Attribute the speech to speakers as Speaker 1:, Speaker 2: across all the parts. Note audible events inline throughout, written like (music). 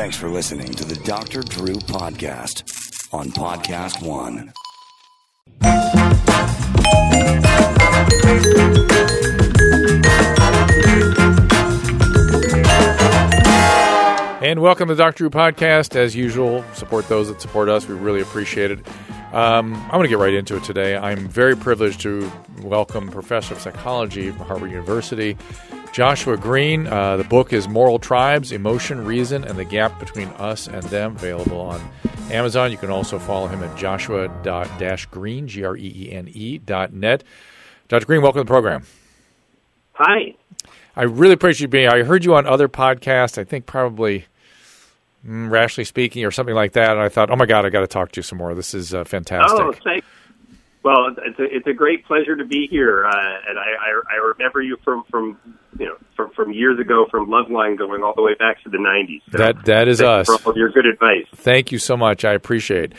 Speaker 1: Thanks for listening to the Dr. Drew Podcast on Podcast One.
Speaker 2: And welcome to the Dr. Drew Podcast. As usual, support those that support us. We really appreciate it. Um, I'm going to get right into it today. I'm very privileged to welcome Professor of Psychology from Harvard University, Joshua Greene. Uh, the book is Moral Tribes Emotion, Reason, and the Gap Between Us and Them, available on Amazon. You can also follow him at joshua-greene, G R E E N E, dot net. Dr. Greene, welcome to the program.
Speaker 3: Hi.
Speaker 2: I really appreciate you being here. I heard you on other podcasts, I think probably mm, Rationally Speaking or something like that, and I thought, oh my God, I got to talk to you some more. This is uh, fantastic.
Speaker 3: Oh, thanks. Well, it's a, it's a great pleasure to be here, uh, and I, I, I remember you from, from you know from, from years ago from Loveline going all the way back to the '90s. So
Speaker 2: that that is us.
Speaker 3: For all your good advice.
Speaker 2: Thank you so much. I appreciate.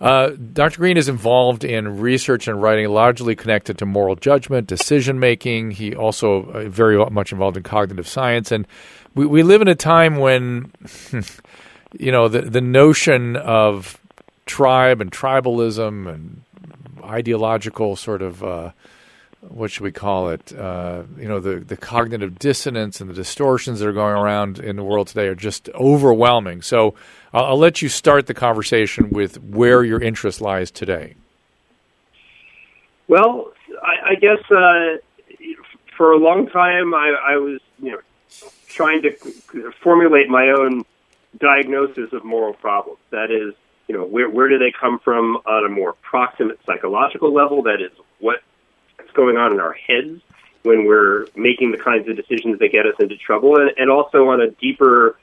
Speaker 2: Uh, Dr. Greene is involved in research and writing largely connected to moral judgment, decision making. He also uh, very much involved in cognitive science, and we, we live in a time when, (laughs) you know, the the notion of tribe and tribalism and ideological sort of uh, what should we call it? Uh, you know, the the cognitive dissonance and the distortions that are going around in the world today are just overwhelming. So I'll, I'll let you start the conversation with where your interest lies today.
Speaker 3: Well, I, I guess uh, for a long time I, I was, you know, trying to formulate my own diagnosis of moral problems. That is, you know, where where do they come from on a more proximate psychological level? That is, what's going on in our heads when we're making the kinds of decisions that get us into trouble, and, and also on a deeper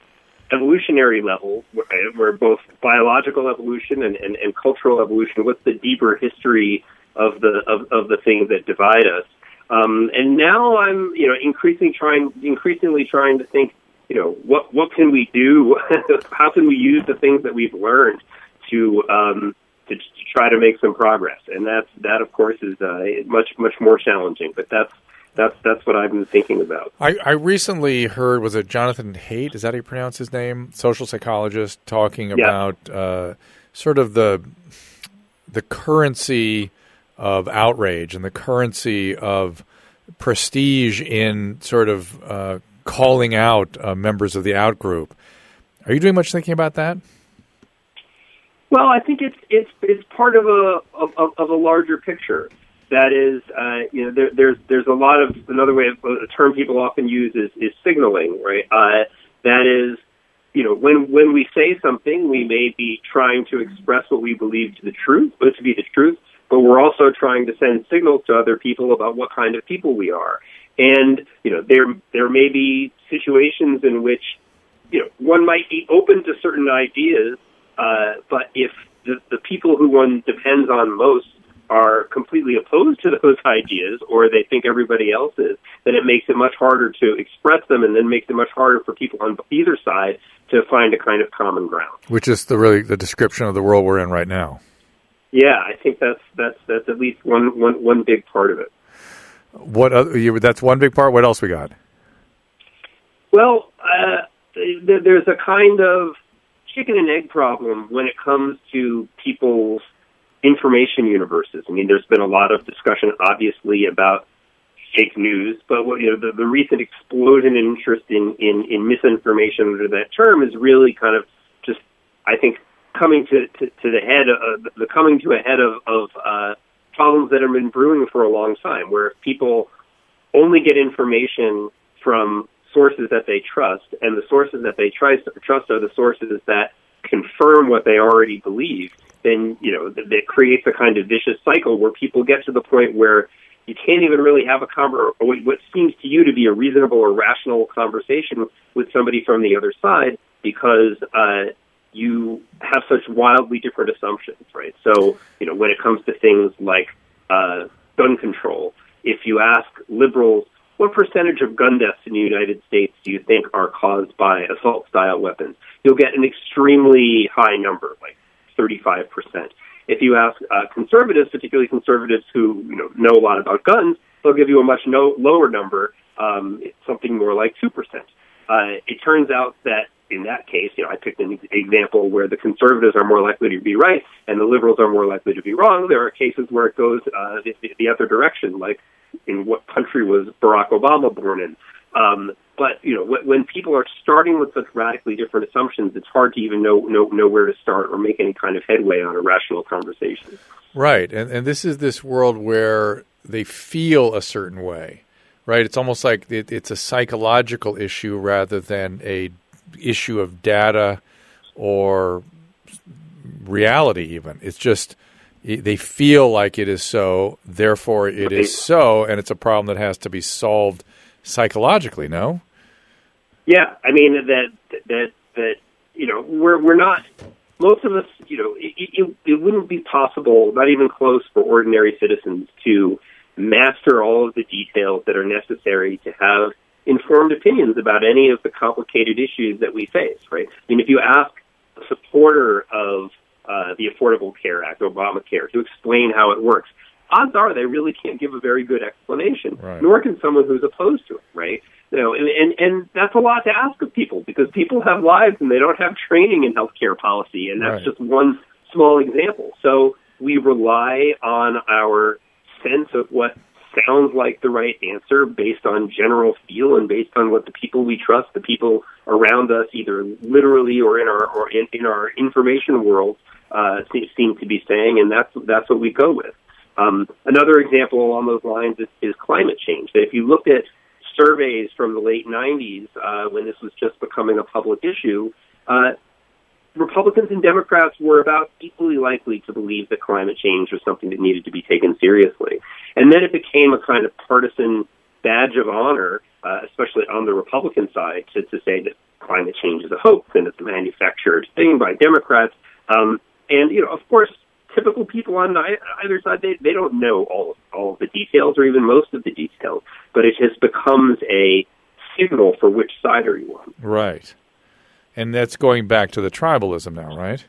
Speaker 3: evolutionary level, where, where both biological evolution and, and, and cultural evolution. What's the deeper history of the of, of the things that divide us? Um, and now I'm, you know, increasingly trying, increasingly trying to think, you know, what what can we do? (laughs) How can we use the things that we've learned to um, to, to try to make some progress? And that's that, of course, is uh, much much more challenging. But that's that's that's what I've been thinking about.
Speaker 2: I, I recently heard was it Jonathan Haidt? Is that how you pronounce his name? Social psychologist talking
Speaker 3: Yeah.
Speaker 2: about uh, sort of the the currency of outrage and the currency of prestige in sort of uh, calling out uh, members of the out group. Are you doing much thinking about that?
Speaker 3: Well, I think it's it's it's part of a of, of a larger picture. That is, uh, you know, there, there's there's a lot of another way of a term people often use is is signaling, right? Uh, that is, you know, when when we say something, we may be trying to express what we believe to the truth, but to be the truth, but we're also trying to send signals to other people about what kind of people we are. And you know, there there may be situations in which you know one might be open to certain ideas, uh, but if the, the people who one depends on most are completely opposed to those (laughs) ideas, or they think everybody else is, then it makes it much harder to express them, and then makes it much harder for people on either side to find a kind of common ground.
Speaker 2: Which is the really the description of the world we're in right now.
Speaker 3: Yeah, I think that's that's that's at least one one one big part of it.
Speaker 2: What other, you, that's one big part. What else we got?
Speaker 3: Well, uh, th- there's a kind of chicken and egg problem when it comes to people's information universes. I mean, there's been a lot of discussion, obviously, about fake news, but what, you know, the, the recent explosion in interest in, in, in misinformation under that term is really kind of just, I think, coming to, to, to the head of the coming to a head of, of uh, problems that have been brewing for a long time, where if people only get information from sources that they trust, and the sources that they trust trust are the sources that confirm what they already believe, then you know that creates a kind of vicious cycle where people get to the point where you can't even really have a conver- what seems to you to be a reasonable or rational conversation with somebody from the other side because uh, you have such wildly different assumptions, right? So you know when it comes to things like uh, gun control, if you ask liberals what percentage of gun deaths in the United States do you think are caused by assault style weapons? You'll get an extremely high number, like 35%. If you ask uh, conservatives, particularly conservatives who you know know a lot about guns, they'll give you a much no, lower number, um, something more like 2%. Uh, it turns out that in that case, you know, I picked an example where the conservatives are more likely to be right and the liberals are more likely to be wrong. There are cases where it goes uh, the, the other direction, like in what country was Barack Obama born in? Um, but you know, when, when people are starting with such radically different assumptions, it's hard to even know, know know where to start or make any kind of headway on a rational conversation.
Speaker 2: Right, and and this is this world where they feel a certain way, right? It's almost like it, it's a psychological issue rather than a issue of data or reality. Even it's just they feel like it is so, therefore it is so, and it's a problem that has to be solved psychologically. No.
Speaker 3: Yeah, I mean that that that you know we're we're not most of us you know it, it, it wouldn't be possible, not even close, for ordinary citizens to master all of the details that are necessary to have informed opinions about any of the complicated issues that we face. Right? I mean, if you ask a supporter of uh, the Affordable Care Act, Obamacare, to explain how it works, odds are they really can't give a very good explanation.
Speaker 2: Right.
Speaker 3: Nor can someone who's opposed to it. Right? You know, and, and and that's a lot to ask of people because people have lives and they don't have training in healthcare policy, and that's
Speaker 2: Right.
Speaker 3: just one small example. So we rely on our sense of what sounds like the right answer based on general feel and based on what the people we trust, the people around us, either literally or in our or in, in our information world, uh, seem to be saying, and that's that's what we go with. Um, another example along those lines is, is climate change. If you looked at surveys from the late 90s, uh, when this was just becoming a public issue, uh, Republicans and Democrats were about equally likely to believe that climate change was something that needed to be taken seriously. And then it became a kind of partisan badge of honor, uh, especially on the Republican side, to, to say that climate change is a hoax and it's a manufactured thing by Democrats. Um, and, you know, of course, typical people on either side, they, they don't know all of, all of the details or even most of the details, but it just becomes a signal for which side are you on.
Speaker 2: Right. And that's going back to the tribalism now, right?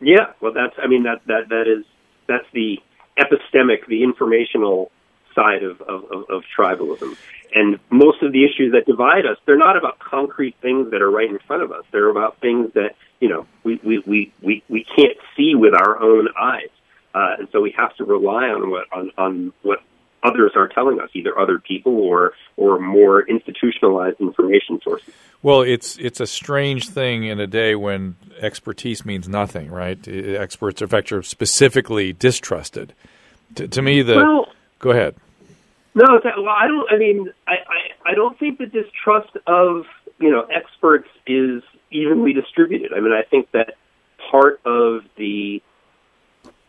Speaker 3: Yeah, well, that's I mean that that that is that's the epistemic, the informational side of, of, of, of tribalism. And most of the issues that divide us, they're not about concrete things that are right in front of us. They're about things that you know we we we we, we can't see with our own eyes, uh, and so we have to rely on what on, on what others are telling us, either other people or or more institutionalized information sources.
Speaker 2: Well, it's it's a strange thing in a day when expertise means nothing, right? Experts, in fact, are specifically distrusted. To, to me, the
Speaker 3: Well,
Speaker 2: go ahead.
Speaker 3: No, that, well, I don't. I mean, I, I I don't think the distrust of you know experts is evenly distributed. I mean, I think that part of the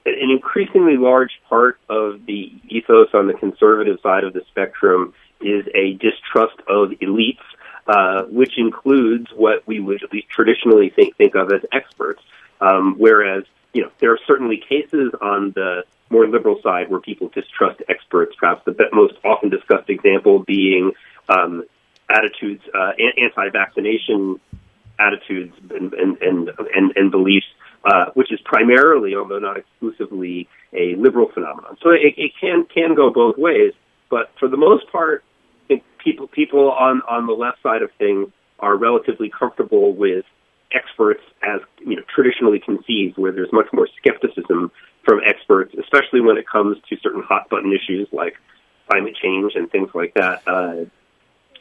Speaker 3: an increasingly large part of the ethos on the conservative side of the spectrum is a distrust of elites, uh, which includes what we would at least traditionally think think of as experts. Um, whereas, you know, there are certainly cases on the more liberal side where people distrust experts. Perhaps the most often discussed example being um, attitudes, uh, anti-vaccination attitudes and and and and, and beliefs, uh, which is primarily, although not exclusively, a liberal phenomenon. So it, it can can go both ways, but for the most part, people people on on the left side of things are relatively comfortable with experts as you know traditionally conceived, where there's much more skepticism from experts, especially when it comes to certain hot button issues like climate change and things like that. Uh,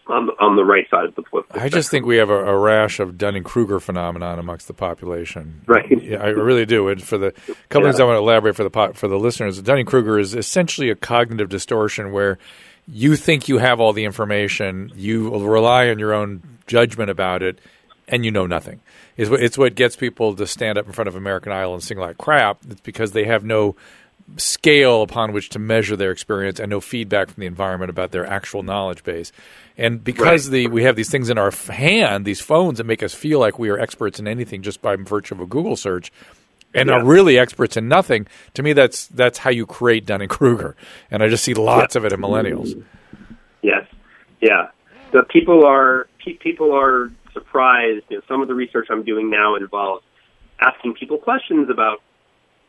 Speaker 3: on the, on the right side of the political
Speaker 2: I just think we have a, a rash of Dunning Kruger phenomenon amongst the population.
Speaker 3: Right.
Speaker 2: Yeah, I really do. And for the couple things I want to elaborate for the po- for the listeners, Dunning Kruger is essentially a cognitive distortion where you think you have all the information, you rely on your own judgment about it, and you know nothing. It's what, it's what gets people to stand up in front of American Idol and sing like crap. It's because they have no scale upon which to measure their experience and no feedback from the environment about their actual knowledge base. And because the we have these things in our hand, these phones that make us feel like we are experts in anything just by virtue of a Google search, and
Speaker 3: Yeah.
Speaker 2: are really experts in nothing. To me, that's that's how you create Dunning Kruger, and I just see lots of it in millennials.
Speaker 3: Yes, yeah. The people are pe- people are surprised. You know, some of the research I'm doing now involves asking people questions about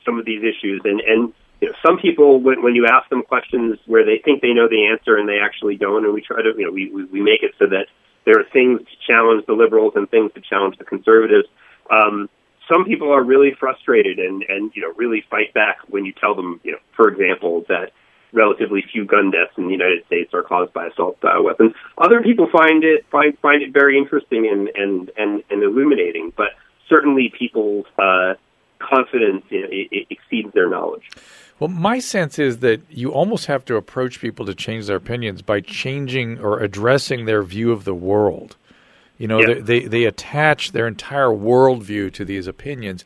Speaker 3: some of these issues, and and you know, some people when when you ask them questions where they think they know the answer and they actually don't, and we try to you know we we, we make it so that there are things to challenge the liberals and things to challenge the conservatives. Um, some people are really frustrated and, and you know really fight back when you tell them, you know, for example, that relatively few gun deaths in the United States are caused by assault style weapons. Other people find it find find it very interesting and and and, and illuminating, but certainly people's uh, confidence you know, it, it exceeds their knowledge.
Speaker 2: Well, my sense is that you almost have to approach people to change their opinions by changing or addressing their view of the world. You know,
Speaker 3: Yeah.
Speaker 2: they, they they attach their entire worldview to these opinions.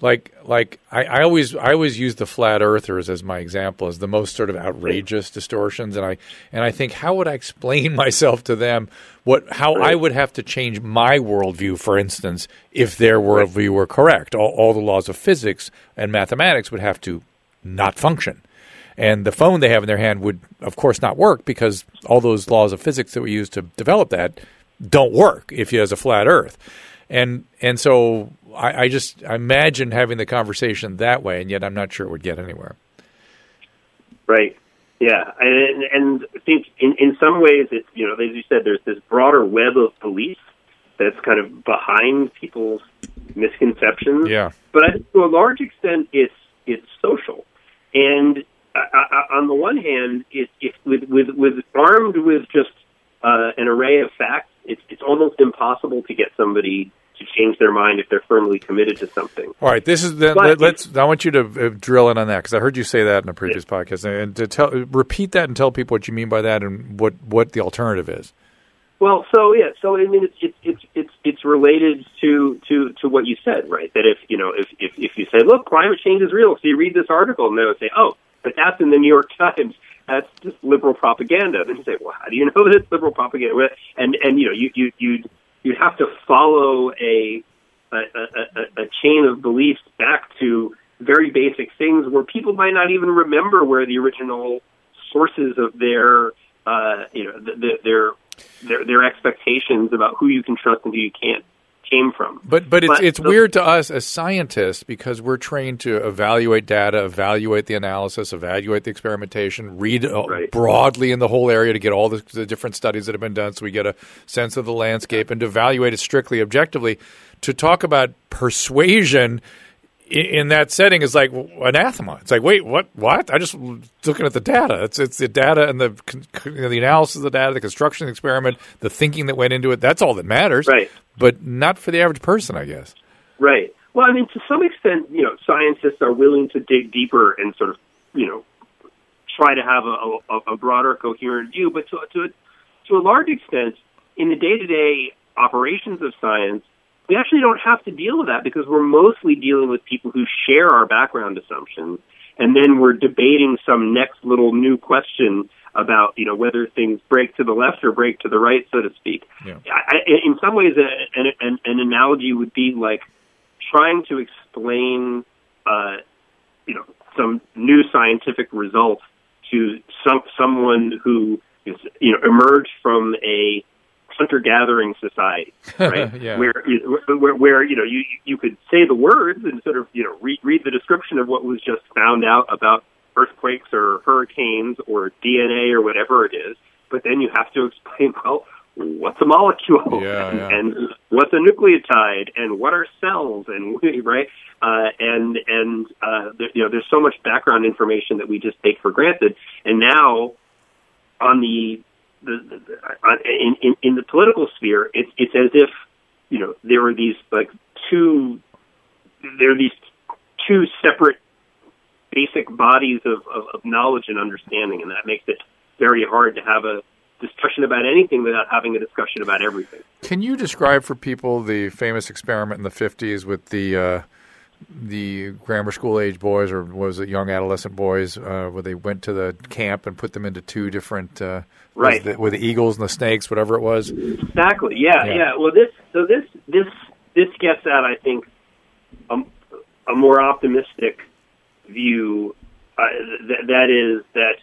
Speaker 2: Like like I, I always I always use the flat earthers as my example as the most sort of outrageous distortions and I and I think how would I explain (laughs) myself to them what how I would have to change my worldview, for instance, if their worldview were correct. All, all the laws of physics and mathematics would have to not function. And the phone they have in their hand would, of course, not work because all those laws of physics that we use to develop that don't work if you has a flat Earth. And and so I, I just I imagine having the conversation that way, and yet I'm not sure it would get anywhere.
Speaker 3: Right. Yeah, and and I think in in some ways it's you know as you said there's this broader web of beliefs that's kind of behind people's misconceptions.
Speaker 2: Yeah.
Speaker 3: But I think to a large extent it's it's social, and uh, uh, on the one hand, it, it with with with armed with just uh, an array of facts, it's it's almost impossible to get somebody to change their mind if they're firmly committed to something.
Speaker 2: All right, this is the,
Speaker 3: But-
Speaker 2: let, us I want you to uh, drill in on that because I heard you say that in a previous podcast, and to tell repeat that and tell people what you mean by that and what what the alternative is.
Speaker 3: Well, so yeah, so I mean, it's it's it's it's it's related to to to what you said, right? That if you know, if if if you say, look, climate change is real, so you read this article, and they would say, oh, but that's in the New York Times. That's just liberal propaganda. Then say, well, how do you know (laughs) that it's liberal propaganda? And and you know, you you you'd you'd have to follow a a, a, a chain of beliefs back to very basic things where people might not even remember where the original sources of their uh, you know th- th- their their their expectations about who you can trust and who you can't came from.
Speaker 2: But but it's
Speaker 3: But
Speaker 2: it's weird to us as scientists because we're trained to evaluate data, evaluate the analysis, evaluate the experimentation, read uh,
Speaker 3: Right.
Speaker 2: broadly in the whole area to get all the, the different studies that have been done, so we get a sense of the landscape and to evaluate it strictly objectively. To talk about persuasion in, that setting is like anathema. It's like, wait, what? What? I just looking at the data. It's it's the data and the you know, the analysis of the data, the construction of the experiment, the thinking that went into it. That's all that matters.
Speaker 3: Right.
Speaker 2: But not for the average person, I guess.
Speaker 3: Right. Well, I mean, to some extent, you know, scientists are willing to dig deeper and sort of, you know, try to have a, a, a broader, coherent view. But to, to to a large extent, in the day-to-day operations of science, we actually don't have to deal with that because we're mostly dealing with people who share our background assumptions, and then we're debating some next little new question about you know whether things break to the left or break to the right, so to speak.
Speaker 2: Yeah.
Speaker 3: I, in some ways, a, an, an, an analogy would be like trying to explain, uh, you know, some new scientific results to some someone who is you know emerged from a hunter-gathering society, (laughs) right?
Speaker 2: Yeah.
Speaker 3: Where, where where you know you you could say the words and sort of you know read read the description of what was just found out about earthquakes or hurricanes or DNA or whatever it is, but then you have to explain (laughs) well what's a molecule
Speaker 2: Yeah, yeah. (laughs)
Speaker 3: and what's a nucleotide and what are cells and right uh, and and uh, there, you know there's so much background information that we just take for granted and now on the the, the, the in, in in the political sphere it's it's as if you know there are these like two there are these two separate basic bodies of, of, of knowledge and understanding and that makes it very hard to have a discussion about anything without having a discussion about everything.
Speaker 2: Can you describe for people the famous experiment in the 50s with the uh, the grammar school age boys, or was it young adolescent boys, uh, where they went to the camp and put them into two different, uh,
Speaker 3: Right.
Speaker 2: the, with the eagles and the snakes, whatever it was?
Speaker 3: Exactly. Yeah,
Speaker 2: Yeah.
Speaker 3: yeah. Well, this so this this this gets at I think a, a more optimistic view. Uh, th- that is that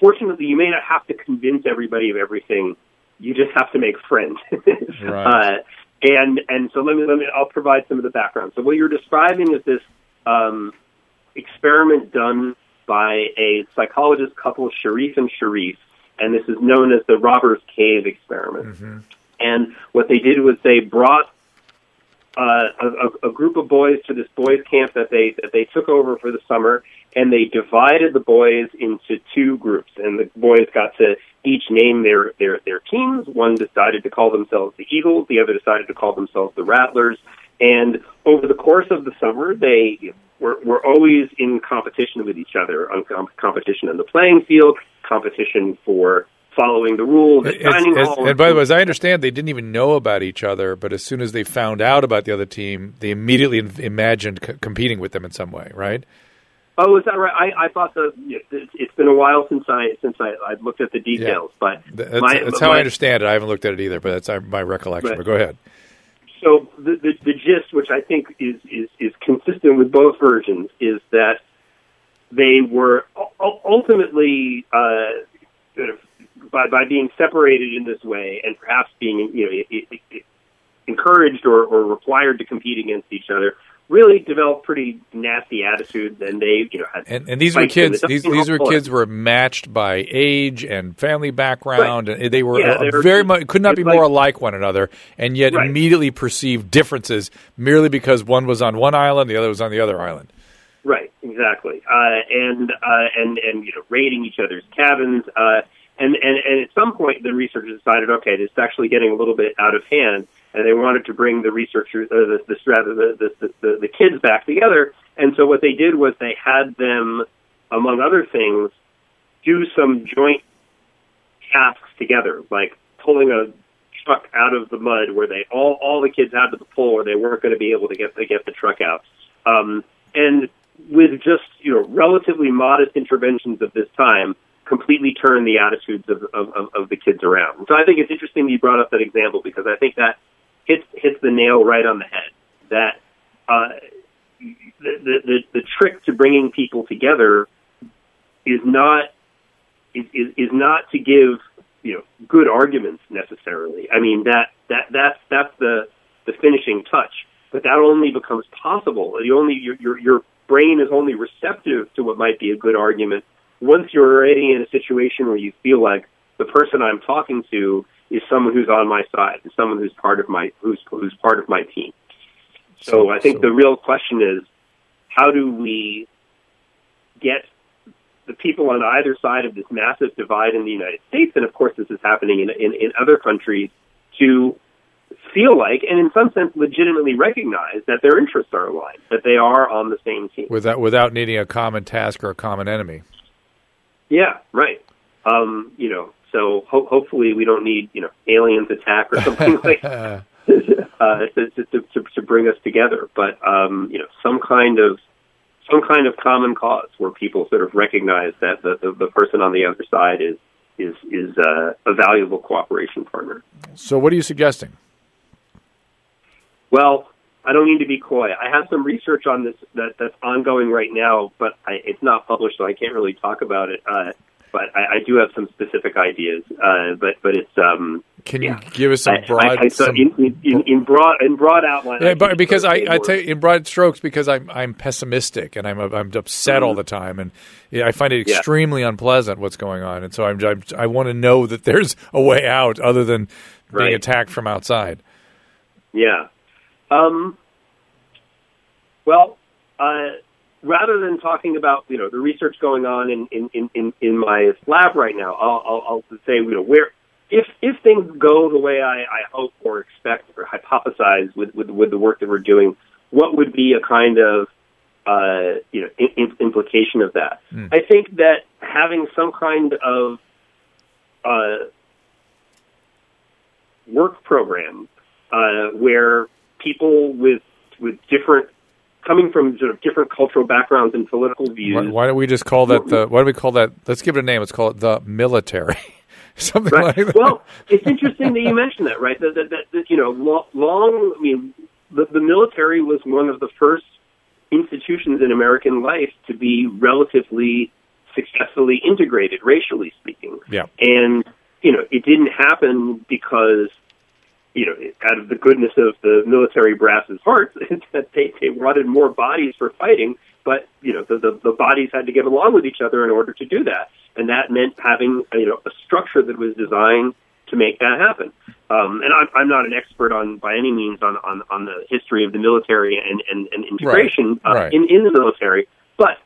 Speaker 3: fortunately you may not have to convince everybody of everything. You just have to make friends. (laughs)
Speaker 2: Right.
Speaker 3: And and so let me let me I'll provide some of the background. So what you're describing is this um, experiment done by a psychologist couple, Sherif and Sherif, and this is known as the Robbers Cave experiment. And what they did was they brought uh, a, a group of boys to this boys' camp that they that they took over for the summer, and they divided the boys into two groups. And the boys got to each name their their their teams. One decided to call themselves the Eagles, the other decided to call themselves the Rattlers. And over the course of the summer, they were, were always in competition with each other, on competition on the playing field, competition for following the rules. It's,
Speaker 2: it's, and by the way, as I understand, they didn't even know about each other, but as soon as they found out about the other team, they immediately imagined c- competing with them in some way, right?
Speaker 3: Oh, is that right? I, I thought the it's been a while since I since I I looked at the details, yeah. but
Speaker 2: that's, my, that's how my, I understand it. I haven't looked at it either, but that's my recollection. Right. But go ahead.
Speaker 3: So the, the the gist, which I think is is is consistent with both versions, is that they were ultimately uh, sort of by by being separated in this way and perhaps being you know it, it, it encouraged or, or required to compete against each other really developed pretty nasty attitudes and they you know had
Speaker 2: and, and these were kids these these were kids were matched by age and family background right. and they were, yeah, very much could not be like, more alike one another and yet right. immediately perceived differences merely because one was on one island the other was on the other island
Speaker 3: right exactly uh, and uh, and and you know raiding each other's cabins uh, and, and, and at some point, the researchers decided, okay, this is actually getting a little bit out of hand, and they wanted to bring the researchers, uh, the, rather the, the, the, the kids back together. And so what they did was they had them, among other things, do some joint tasks together, like pulling a truck out of the mud where they all all the kids had to pull, or they weren't going to be able to get to get the truck out. Um, and with just you know relatively modest interventions of this time, completely turn the attitudes of, of, of the kids around. So I think it's interesting that you brought up that example because I think that hits hits the nail right on the head. That uh, the, the the trick to bringing people together is not is, is, is not to give you know good arguments necessarily. I mean that that that's that's the the finishing touch. But that only becomes possible. You only your your your brain is only receptive to what might be a good argument once you're already in a situation where you feel like the person I'm talking to is someone who's on my side, is someone who's part of my who's who's part of my team. So I think so. the real question is how do we get the people on either side of this massive divide in the United States, and of course this is happening in, in, in other countries, to feel like, and in some sense, legitimately recognize that their interests are aligned, that they are on the same team,
Speaker 2: without without needing a common task or a common enemy.
Speaker 3: Yeah, right. Um, you know, so ho- hopefully we don't need you know aliens attack or something (laughs) like uh, to, to, to, to bring us together. But um, you know, some kind of some kind of common cause where people sort of recognize that the, the, the person on the other side is is is uh, a valuable cooperation partner.
Speaker 2: So, what are you suggesting?
Speaker 3: Well, I don't mean to be coy. I have some research on this that, that's ongoing right now, but I, it's not published, so I can't really talk about it. Uh, but I, I do have some specific ideas. Uh, but but it's um.
Speaker 2: Can you give us some broad? I,
Speaker 3: I, some, in, in, in, broad in broad outline.
Speaker 2: Yeah, but because I, I tell you in broad strokes because I'm I'm pessimistic and I'm I'm upset mm-hmm. all the time and yeah, I find it extremely yeah. unpleasant what's going on and so I'm, I'm I want to know that there's a way out other than being right. attacked from outside.
Speaker 3: Yeah. Um, well, uh, rather than talking about you know the research going on in in, in, in my lab right now, I'll, I'll, I'll say you know where if if things go the way I, I hope or expect or hypothesize with, with with the work that we're doing, what would be a kind of uh, you know in, implication of that? Mm. I think that having some kind of uh, work program uh, where people with with different coming from sort of different cultural backgrounds and political views.
Speaker 2: Why, why don't we just call that the? Why do we call that? Let's give it a name. Let's call it the military. (laughs) Something
Speaker 3: right.
Speaker 2: like that.
Speaker 3: Well, it's interesting that you mentioned that, right? That, that, that, that you know, long. I mean, the, the military was one of the first institutions in American life to be relatively successfully integrated, racially speaking.
Speaker 2: Yeah.
Speaker 3: And you know, it didn't happen because you know, out of the goodness of the military brass's hearts, (laughs) that they, they wanted more bodies for fighting, but you know, the, the the bodies had to get along with each other in order to do that, and that meant having you know a structure that was designed to make that happen. Um, and I'm, I'm not an expert on by any means on, on, on the history of the military and, and, and integration
Speaker 2: right.
Speaker 3: Uh,
Speaker 2: Right.
Speaker 3: in in the military, but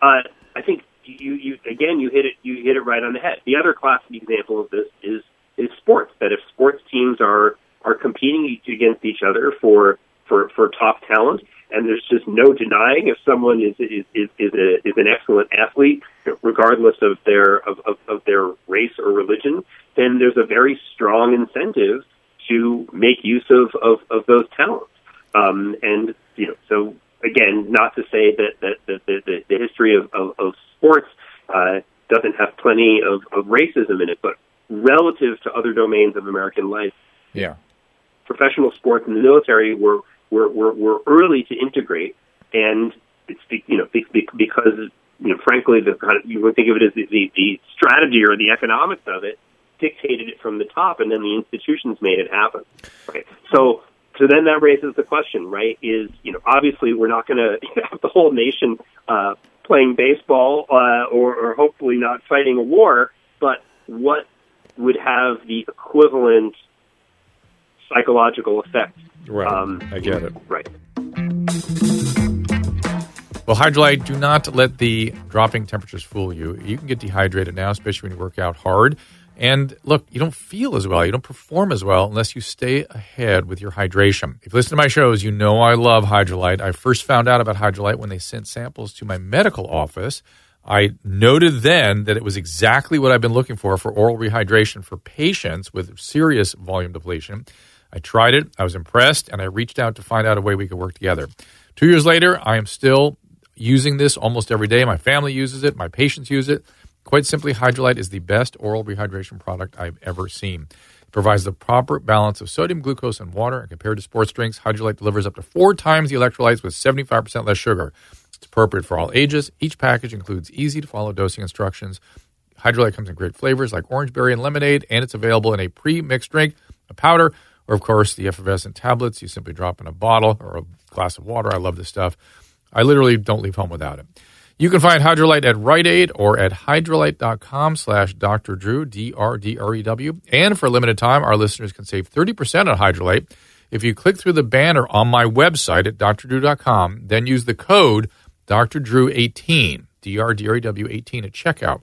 Speaker 3: uh, I think you, you again you hit it you hit it right on the head. The other classic example of this is is sports. That if sports teams are are competing against each other for for for top talent, and there's just no denying if someone is is is is, a, is an excellent athlete, regardless of their of, of, of their race or religion, then there's a very strong incentive to make use of of, of those talents. Um, and you know, so again, not to say that that, that the, the, the history of, of, of sports uh, doesn't have plenty of, of racism in it, but relative to other domains of American life,
Speaker 2: Yeah.
Speaker 3: Professional sports and the military were were, were, were early to integrate, and it's you know be- be- because you know frankly the kind of you would think of it as the, the, the strategy or the economics of it dictated it from the top, and then the institutions made it happen. Right. So so then that raises the question, right? Is you know obviously we're not going (laughs) to have the whole nation uh, playing baseball uh, or, or hopefully not fighting a war, but what would have the equivalent psychological effect?
Speaker 2: Right.
Speaker 3: Um,
Speaker 2: I get it.
Speaker 3: Right.
Speaker 2: Well, Hydralyte, do not let the dropping temperatures fool you. You can get dehydrated now, especially when you work out hard. And look, you don't feel as well, you don't perform as well unless you stay ahead with your hydration. If you listen to my shows, you know I love Hydralyte. I first found out about Hydralyte when they sent samples to my medical office. I noted then that it was exactly what I've been looking for for oral rehydration for patients with serious volume depletion. I tried it, I was impressed, and I reached out to find out a way we could work together. Two years later, I am still using this almost every day. My family uses it, my patients use it. Quite simply, Hydralyte is the best oral rehydration product I've ever seen. It provides the proper balance of sodium, glucose, and water. And compared to sports drinks, Hydralyte delivers up to four times the electrolytes with 75% less sugar. It's appropriate for all ages. Each package includes easy to follow dosing instructions. Hydralyte comes in great flavors like orange berry and lemonade, and it's available in a pre mixed drink, a powder, or of course the effervescent tablets you simply drop in a bottle or a glass of water. I love this stuff. I literally don't leave home without it. You can find Hydralyte at Rite Aid or at hydralyte.com slash Dr. Drew, D-R-D-R-E-W. And for a limited time, our listeners can save 30% on Hydralyte. If you click through the banner on my website at drdrew.com, then use the code Dr. Drew 18, D-R-D-R-E-W 18 at checkout.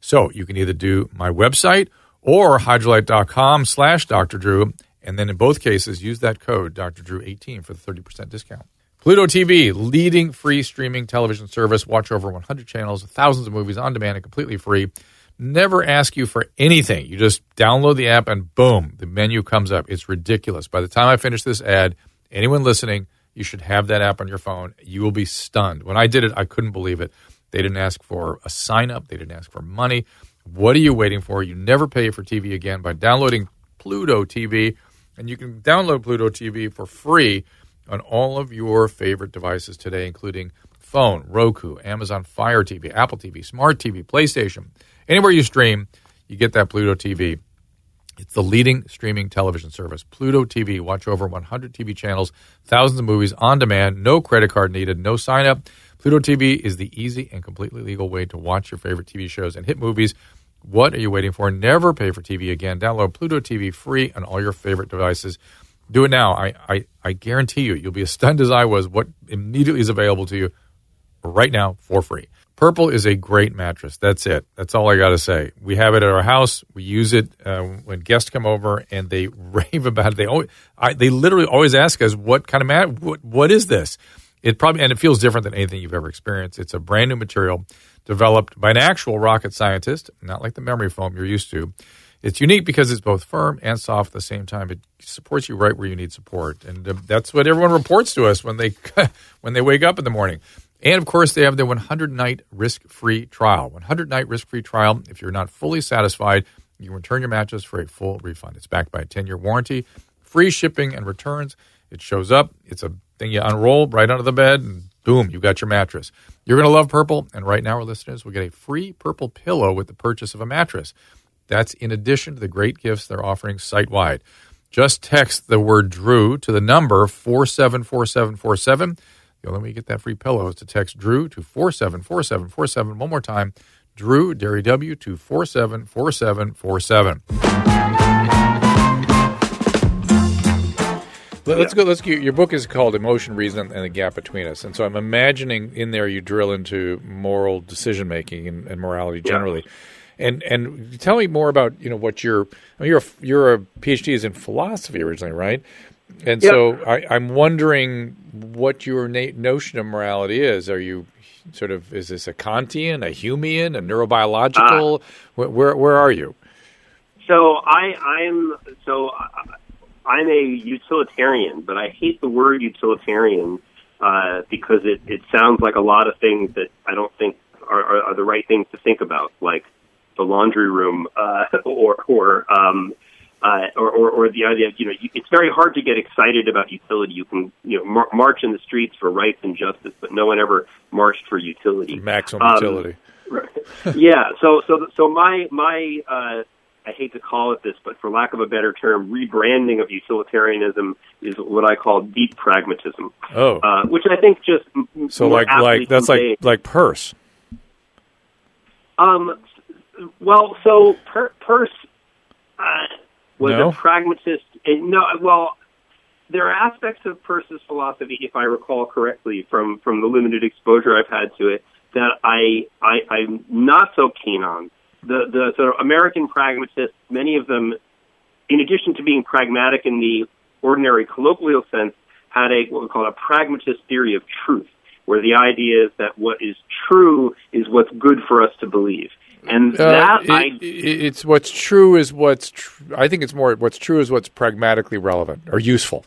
Speaker 2: So you can either do my website or hydralyte.com slash Dr. Drew. And then in both cases, use that code Dr. Drew 18 for the 30% discount. Pluto TV, leading free streaming television service. Watch over 100 channels, thousands of movies on demand and completely free. Never ask you for anything. You just download the app and boom, the menu comes up. It's ridiculous. By the time I finish this ad, anyone listening, you should have that app on your phone. You will be stunned. When I did it, I couldn't believe it. They didn't ask for a sign up, they didn't ask for money. What are you waiting for? You never pay for TV again by downloading Pluto TV, and you can download Pluto TV for free on all of your favorite devices today, including phone, Roku, Amazon Fire TV, Apple TV, Smart TV, PlayStation. Anywhere you stream, you get that Pluto TV. It's the leading streaming television service. Pluto TV. Watch over 100 TV channels, thousands of movies on demand, no credit card needed, no sign up. Pluto TV is the easy and completely legal way to watch your favorite TV shows and hit movies. What are you waiting for? Never pay for TV again. Download Pluto TV free on all your favorite devices. Do it now. I, I, I guarantee you, you'll be as stunned as I was what immediately is available to you right now for free. Purple is a great mattress. That's it. That's all I got to say. We have it at our house. We use it uh, when guests come over, and they (laughs) rave about it. They always, I, they literally always ask us, "What kind of mat? What, what is this?" It probably and it feels different than anything you've ever experienced. It's a brand new material developed by an actual rocket scientist, not like the memory foam you're used to. It's unique because it's both firm and soft at the same time. It supports you right where you need support, and uh, that's what everyone reports to us when they (laughs) when they wake up in the morning. And of course, they have their 100 night risk free trial. 100 night risk free trial. If you're not fully satisfied, you return your mattress for a full refund. It's backed by a 10 year warranty, free shipping and returns. It shows up. It's a thing you unroll right under the bed, and boom, you've got your mattress. You're going to love Purple, and right now, our listeners will get a free Purple pillow with the purchase of a mattress. That's in addition to the great gifts they're offering site wide. Just text the word Drew to the number 474747. The only way you get that free pillow is to text Drew to 474747. One more time, Drew, Derry W, to 474747. Let- Let's go. Let's go. Your book is called "Emotion, Reason, and the Gap Between Us," and so I'm imagining in there you drill into moral decision making and, and morality
Speaker 3: Yeah.
Speaker 2: generally. And and tell me more about you know what your I mean, you're a, you're a PhD is in philosophy originally, right? And
Speaker 3: Yeah.
Speaker 2: so I, I'm wondering what your na- notion of morality is. Are you sort of is this a Kantian, a Humean, a neurobiological? Ah. where, where where are you?
Speaker 3: So I, I'm so I'm a utilitarian, but I hate the word utilitarian uh, because it, it sounds like a lot of things that I don't think are, are, are the right things to think about, like the laundry room uh, (laughs) or or, um, uh, or or or the idea of you know you, it's very hard to get excited about utility. You can you know mar- march in the streets for rights and justice, but no one ever marched for utility.
Speaker 2: Maximum
Speaker 3: Um,
Speaker 2: utility. (laughs)
Speaker 3: yeah. So so so my my uh, I hate to call it this, but for lack of a better term, rebranding of utilitarianism is what I call deep pragmatism,
Speaker 2: Oh,
Speaker 3: uh, which I think just
Speaker 2: so
Speaker 3: more
Speaker 2: like like that's like like Peirce.
Speaker 3: Um, well, so per- Peirce uh, was
Speaker 2: No?
Speaker 3: a pragmatist. And no, well, there are aspects of Peirce's philosophy, if I recall correctly, from from the limited exposure I've had to it, that I, I I'm not so keen on. The the sort of American pragmatists, many of them, in addition to being pragmatic in the ordinary colloquial sense, had a what we call a pragmatist theory of truth, where the idea is that what is true is what's good for us to believe. And
Speaker 2: Uh,
Speaker 3: that
Speaker 2: it-
Speaker 3: I
Speaker 2: it's what's true is what's. Tr- I think it's more what's true is what's pragmatically relevant or useful,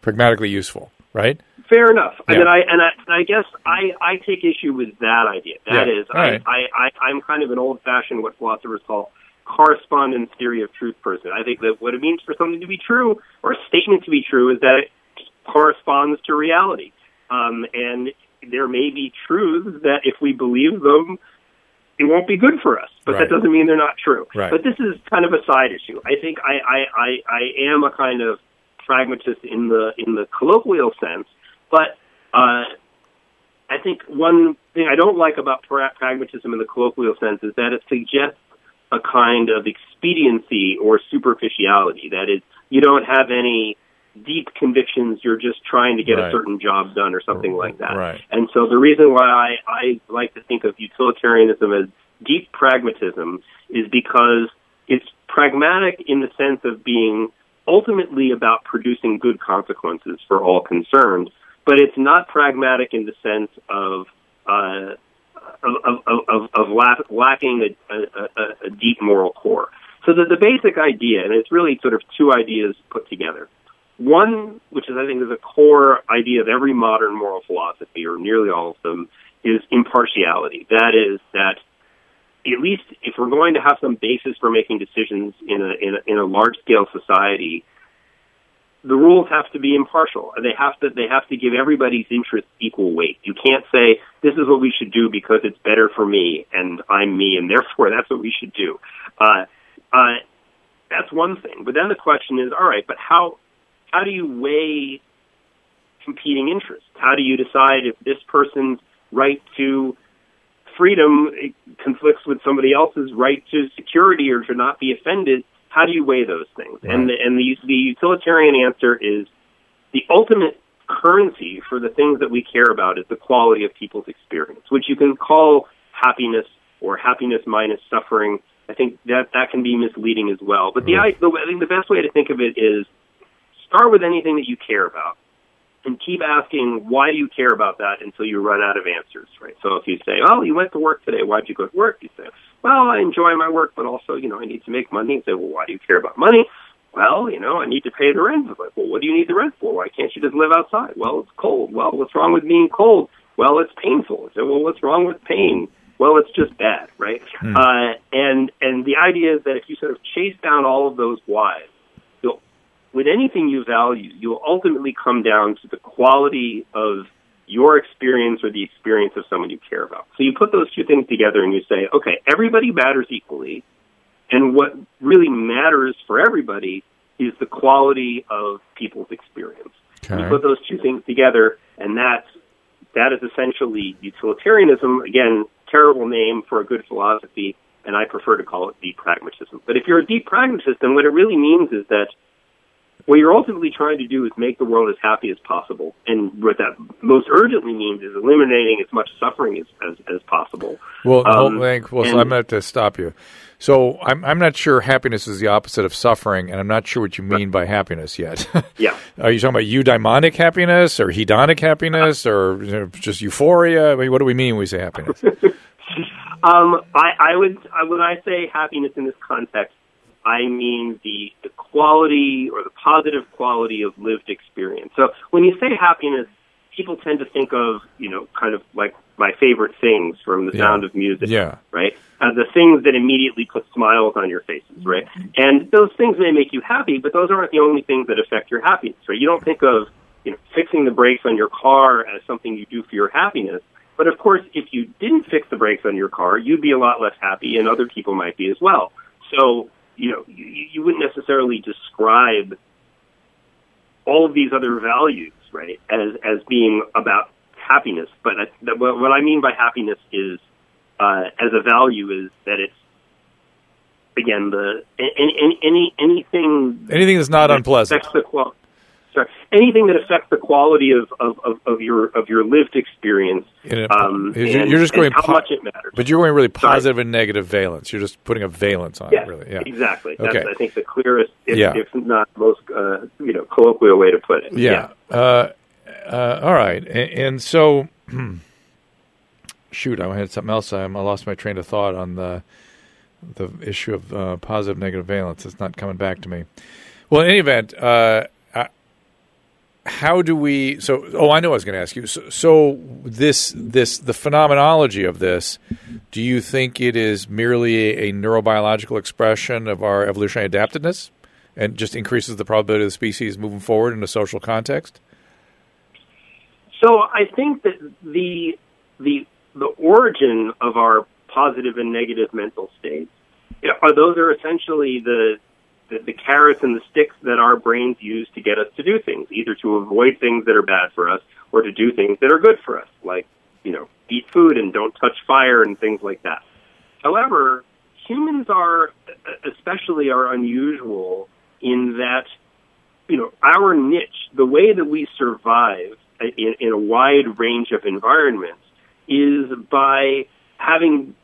Speaker 2: pragmatically useful, right?
Speaker 3: Fair enough. I mean, I and I, and I guess I, I take issue with that idea. That
Speaker 2: Yeah.
Speaker 3: is,
Speaker 2: All right.
Speaker 3: I, I, I, I'm kind of an old-fashioned, what philosophers call correspondence theory of truth person. I think that what it means for something to be true or a statement to be true is that it corresponds to reality. Um, and there may be truths that if we believe them, it won't be good for us. But
Speaker 2: Right.
Speaker 3: that doesn't mean they're not true.
Speaker 2: Right.
Speaker 3: But this is kind of a side issue. I think I, I, I, I am a kind of pragmatist in the in the colloquial sense, but uh, I think one thing I don't like about pragmatism in the colloquial sense is that it suggests a kind of expediency or superficiality. That is, you don't have any deep convictions. You're just trying to get
Speaker 2: Right.
Speaker 3: a certain job done or something like that.
Speaker 2: Right.
Speaker 3: And so the reason why I, I like to think of utilitarianism as deep pragmatism is because it's pragmatic in the sense of being ultimately about producing good consequences for all concerned, but it's not pragmatic in the sense of uh, of, of, of, of lack, lacking a, a, a- deep moral core. So the, the basic idea, and it's really sort of two ideas put together. One, which is I think is a core idea of every modern moral philosophy, or nearly all of them, is impartiality. That is that at least if we're going to have some basis for making decisions in a in a, in a large scale society, the rules have to be impartial. They have to they have to give everybody's interests equal weight. You can't say this is what we should do because it's better for me and I'm me and therefore (laughs) that's what we should do. Uh, uh, that's one thing. But then the question is, all right, but how how do you weigh competing interests? How do you decide if this person's right to freedom conflicts with somebody else's right to security or to not be offended? How do you weigh those things?
Speaker 2: Right.
Speaker 3: And the, and the the utilitarian answer is the ultimate currency for the things that we care about is the quality of people's experience, which you can call happiness or happiness minus suffering. I think that that can be misleading as well. But the, mm-hmm. I, the I think the best way to think of it is start with anything that you care about and keep asking why do you care about that until you run out of answers, right? So if you say, "Oh, you went to work today. Why'd you go to work?" You say, "Well, I enjoy my work, but also, you know, I need to make money." You say, "Well, why do you care about money?" Well, you know, I need to pay the rent. It's like, well, what do you need the rent for? Why can't you just live outside? Well, it's cold. Well, what's wrong with being cold? Well, it's painful. Say, well, what's wrong with pain? Well, it's just bad, right? Uh, and and the idea is that if you sort of chase down all of those whys, you'll with anything you value, you'll ultimately come down to the quality of your experience or the experience of someone you care about. So you put those two things together and you say, okay, everybody matters equally, and what really matters for everybody is the quality of people's experience. And You put those two things together, and that's that is essentially utilitarianism. Again, terrible name for a good philosophy, and I prefer to call it deep pragmatism. But if you're a deep pragmatist, then what it really means is that what you're ultimately trying to do is make the world as happy as possible. And what that most urgently means is eliminating as much suffering as, as, as possible.
Speaker 2: Well, um, well, well and, so I'm going to stop you. So I'm I'm not sure happiness is the opposite of suffering, and I'm not sure what you mean by happiness yet. (laughs)
Speaker 3: yeah.
Speaker 2: Are you talking about eudaimonic happiness or hedonic happiness or you know, just euphoria? I mean, what do we mean when we say happiness? (laughs)
Speaker 3: um, I, I would I, when I say happiness in this context, I mean the the quality or the positive quality of lived experience. So when you say happiness, people tend to think of you know kind of like my favorite things from the
Speaker 2: yeah.
Speaker 3: sound of music,
Speaker 2: yeah.
Speaker 3: right? Uh, the things that immediately put smiles on your faces, right? And those things may make you happy, but those aren't the only things that affect your happiness, right? You don't think of you know fixing the brakes on your car as something you do for your happiness. But of course, if you didn't fix the brakes on your car, you'd be a lot less happy, and other people might be as well. So, you know, you, you wouldn't necessarily describe all of these other values, right, as as being about happiness. But I, that, what I mean by happiness is, uh, as a value, is that it's again the any, any anything
Speaker 2: anything that's not
Speaker 3: that
Speaker 2: unpleasant.
Speaker 3: Affects the qual- sorry, anything that affects the quality of, of, of, of your of your lived experience. Um,
Speaker 2: you're,
Speaker 3: and,
Speaker 2: you're just going
Speaker 3: how
Speaker 2: po-
Speaker 3: much it matters.
Speaker 2: But you're going really positive
Speaker 3: Sorry.
Speaker 2: and negative valence. You're just putting a valence on
Speaker 3: yeah,
Speaker 2: it, really. Yeah,
Speaker 3: exactly.
Speaker 2: Okay.
Speaker 3: That's I think the clearest, if,
Speaker 2: Yeah.
Speaker 3: if not most, uh, you know, colloquial way to put it.
Speaker 2: Yeah. Uh, uh, all right. And, and so, (clears throat) shoot, I had something else. I, I lost my train of thought on the the issue of uh, positive negative valence. It's not coming back to me. Well, in any event, uh, how do we? So, oh, I know. I was going to ask you. So, so, this this the phenomenology of this. Do you think it is merely a, neurobiological expression of our evolutionary adaptedness, and just increases the probability of the species moving forward in a social context?
Speaker 3: So I think that the the the origin of our positive and negative mental states are those are essentially the, the the carrots and the sticks that our brains use to get us to do things, either to avoid things that are bad for us or to do things that are good for us, like you know eat food and don't touch fire and things like that. However, humans are especially are unusual in that you know our niche, the way that we survive in, in a wide range of environments is by having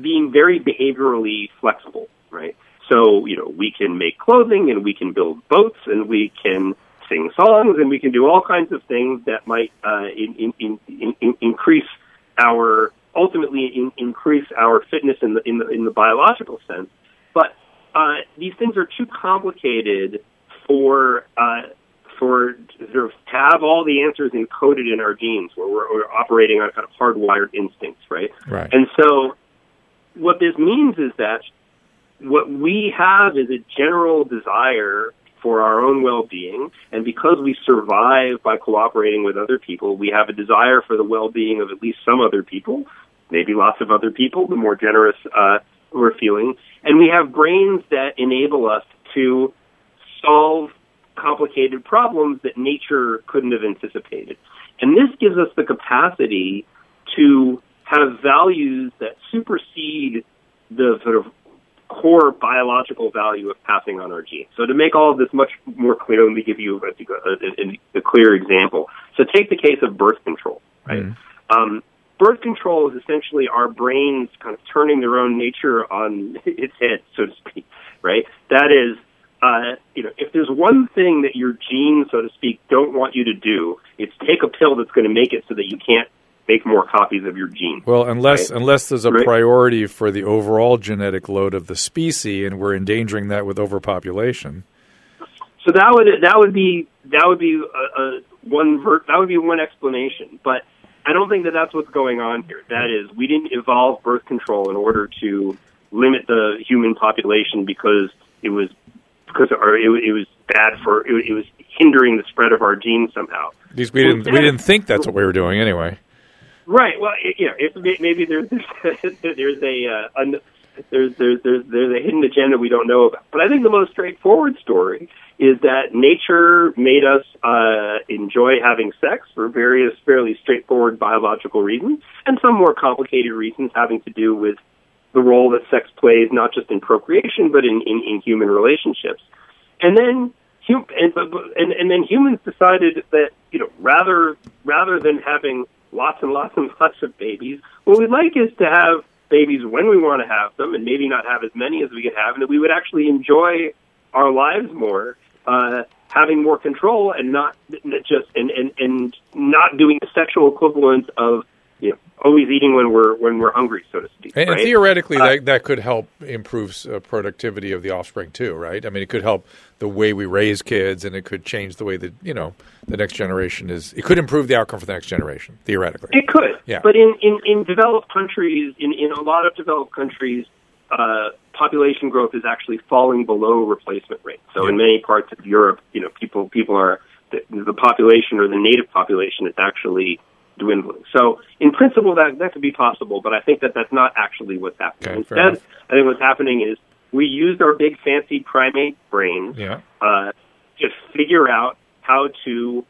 Speaker 3: being very behaviorally flexible, right? So, you know, we can make clothing and we can build boats and we can sing songs and we can do all kinds of things that might uh, in, in, in, increase our ultimately increase our fitness in the in the in the biological sense. But uh, these things are too complicated for uh, for sort of have all the answers encoded in our genes, where we're, we're operating on kind of hardwired instincts, right?
Speaker 2: Right.
Speaker 3: And so, what this means is that what we have is a general desire for our own well-being, and because we survive by cooperating with other people, we have a desire for the well-being of at least some other people, maybe lots of other people. The more generous uh, we're feeling, and we have brains that enable us to solve complicated problems that nature couldn't have anticipated. And this gives us the capacity to have values that supersede the sort of core biological value of passing on our genes. So to make all of this much more clear, let me give you a, a, a clear example. So take the case of birth control, right?
Speaker 2: Mm-hmm.
Speaker 3: Um, birth control is essentially our brains kind of turning their own nature on (laughs) its head, so to speak, right? That is, uh, you know, if there's one thing that your genes, so to speak, don't want you to do, it's take a pill that's going to make it so that you can't make more copies of your gene.
Speaker 2: Well, unless
Speaker 3: right?
Speaker 2: unless there's a
Speaker 3: right?
Speaker 2: priority for the overall genetic load of the species, and we're endangering that with overpopulation.
Speaker 3: So that would that would be that would be a, a one ver- that would be one explanation, but I don't think that that's what's going on here. That is, we didn't evolve birth control in order to limit the human population because it was because or it, it was bad for it, it was hindering the spread of our genes somehow.
Speaker 2: At least we didn't we didn't think that's what we were doing anyway.
Speaker 3: Right. Well, it, you know, it, maybe there's (laughs) there's a uh, un, there's there's there's there's a hidden agenda we don't know about. But I think the most straightforward story is that nature made us uh, enjoy having sex for various fairly straightforward biological reasons, and some more complicated reasons having to do with the role that sex plays not just in procreation but in, in, in human relationships. And then and, and and then humans decided that you know rather rather than having lots and lots and (laughs) lots of babies, what we'd like is to have babies when we want to have them, and maybe not have as many as we could have, and that we would actually enjoy our lives more, uh, having more control, and not just and and and not doing the sexual equivalent of you know always eating when we're when we're hungry, so to speak.
Speaker 2: And,
Speaker 3: right?
Speaker 2: and theoretically,
Speaker 3: Uh,
Speaker 2: that that could help improve uh, productivity of the offspring too, right? I mean, it could help the way we raise kids, and it could change the way that you know the next generation is. It could improve the outcome for the next generation, theoretically.
Speaker 3: It could,
Speaker 2: Yeah.
Speaker 3: but in, in, in developed countries, in, in a lot of developed countries, uh, population growth is actually falling below replacement rate. So in many parts of Europe, you know, people people are the, the population or the native population is actually dwindling. So in principle, that that could be possible, but I think that that's not actually what's happening.
Speaker 2: Okay,
Speaker 3: Instead. I think what's happening is we used our big fancy primate brains
Speaker 2: Yeah.
Speaker 3: uh, to figure out how to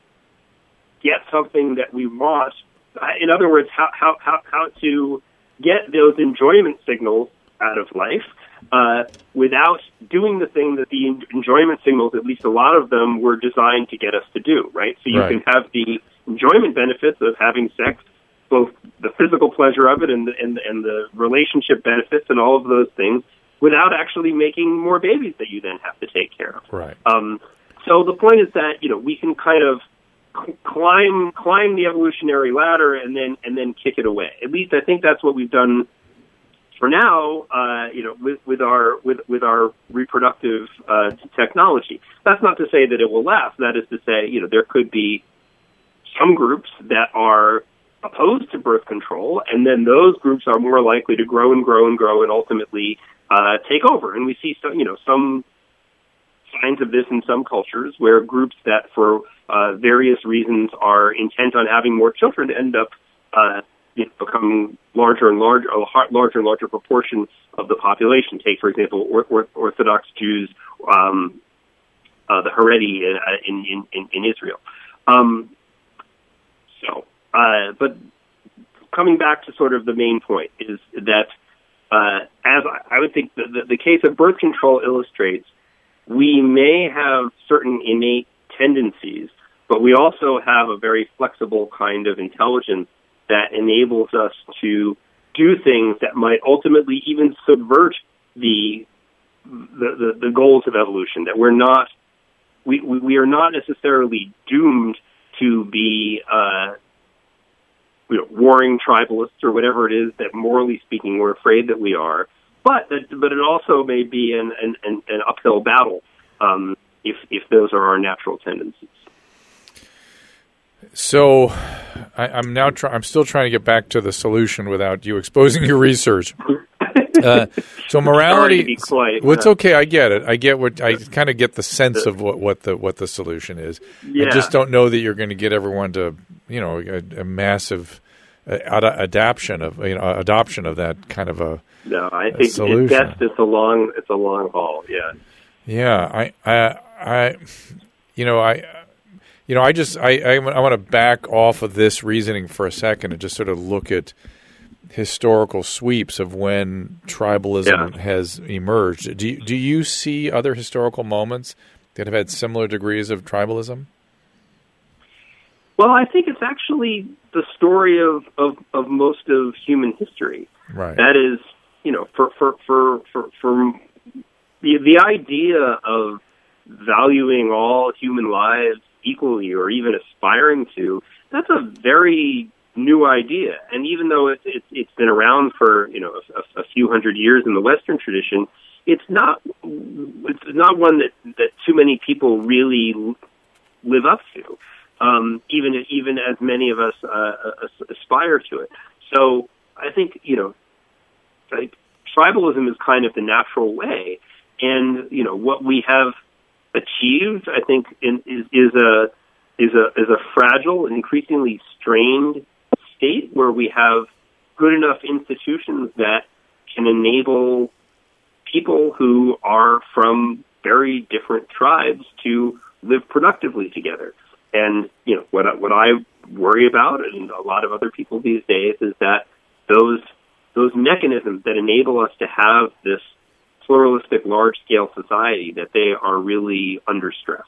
Speaker 3: get something that we want. Uh, In other words, how how how, how to get those enjoyment signals out of life uh, without doing the thing that the enjoyment signals, at least a lot of them, were designed to get us to do. Right. So you
Speaker 2: Right.
Speaker 3: can have the enjoyment benefits of having sex, both the physical pleasure of it and the, and, and the relationship benefits and all of those things, without actually making more babies that you then have to take care of.
Speaker 2: Right.
Speaker 3: Um, so the point is that you know we can kind of climb climb the evolutionary ladder and then and then kick it away. At least I think that's what we've done for now. Uh, you know, with, with our with with our reproductive uh, technology. That's not to say that it will last. That is to say, you know, there could be some groups that are opposed to birth control, and then those groups are more likely to grow and grow and grow and ultimately uh, take over. And we see some, you know, some signs of this in some cultures where groups that for uh, various reasons are intent on having more children end up uh, you know, becoming larger and larger, a larger and larger proportion of the population. Take, for example, or- or- Orthodox Jews, um, uh, the Haredi uh, in, in, in, in Israel. Um, so, uh, but coming back to sort of the main point is that, uh, as I, I would think the, the, the case of birth control illustrates, we may have certain innate tendencies, but we also have a very flexible kind of intelligence that enables us to do things that might ultimately even subvert the the, the, the goals of evolution. That we're not we, we, are not necessarily doomed to be uh, you know, warring tribalists or whatever it is that morally speaking we're afraid that we are. But that, but it also may be an an, an, an uphill battle um, if if those are our natural tendencies.
Speaker 2: So, I, I'm now try, I'm still trying to get back to the solution without you exposing your research. (laughs) Uh, (laughs) so morality.
Speaker 3: Sorry to be coy.
Speaker 2: Well, it's okay. I get it. I get what I kind of get the sense of what, what the what the solution is. I just don't know that you're going to get everyone to you know a, a massive uh, ad- adaption of you know adoption of that kind of a
Speaker 3: No, I think
Speaker 2: solution.
Speaker 3: at best it's a long it's a long haul. Yeah.
Speaker 2: Yeah, I, I, I, you know, I, you know, I just, I, I, I want to back off of this reasoning for a second and just sort of look at historical sweeps of when tribalism
Speaker 3: Yeah.
Speaker 2: has emerged. Do you, do you see other historical moments that have had similar degrees of tribalism?
Speaker 3: Well, I think it's actually the story of, of, of most of human history.
Speaker 2: Right.
Speaker 3: That is, you know, for for for for, for the the idea of valuing all human lives equally, or even aspiring to, that's a very new idea. And even though it's it's, it's been around for you know a, a few hundred years in the Western tradition, it's not it's not one that that too many people really live up to. Um, even even as many of us uh, aspire to it. So I think you know like tribalism is kind of the natural way, and you know what we have achieved, I think, in, is is a is a is a fragile and increasingly strained state where we have good enough institutions that can enable people who are from very different tribes to live productively together. and you know what I- what I worry about, and a lot of other people these days, is that those those mechanisms that enable us to have this pluralistic, large scale society that they are really under stress.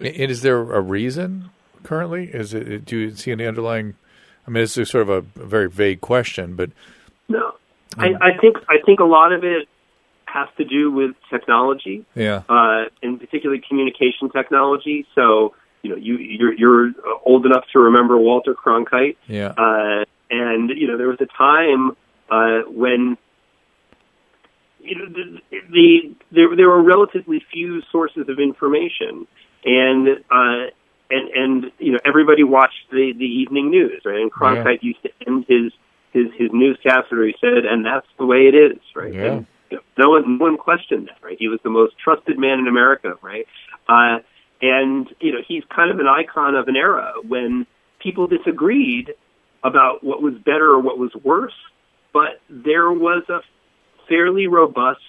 Speaker 2: And is there a reason currently? Is it? Do you see any underlying? I mean, it's sort of a, very vague question, but
Speaker 3: No, I, I think I think a lot of it has to do with technology,
Speaker 2: yeah,
Speaker 3: uh, and particularly communication technology. So you know, you you're, you're old enough to remember Walter Cronkite,
Speaker 2: yeah,
Speaker 3: uh, and you know there was a time uh, when you know the, the there there were relatively few sources of information, and uh, and and you know everybody watched the the evening news, right? And Cronkite used to end his his his newscast where he said, "And that's the way it is," right?
Speaker 2: Yeah.
Speaker 3: And, you know, no one no one questioned that, right? He was the most trusted man in America, right? Uh, and you know he's kind of an icon of an era when people disagreed about what was better or what was worse, but there was a fairly robust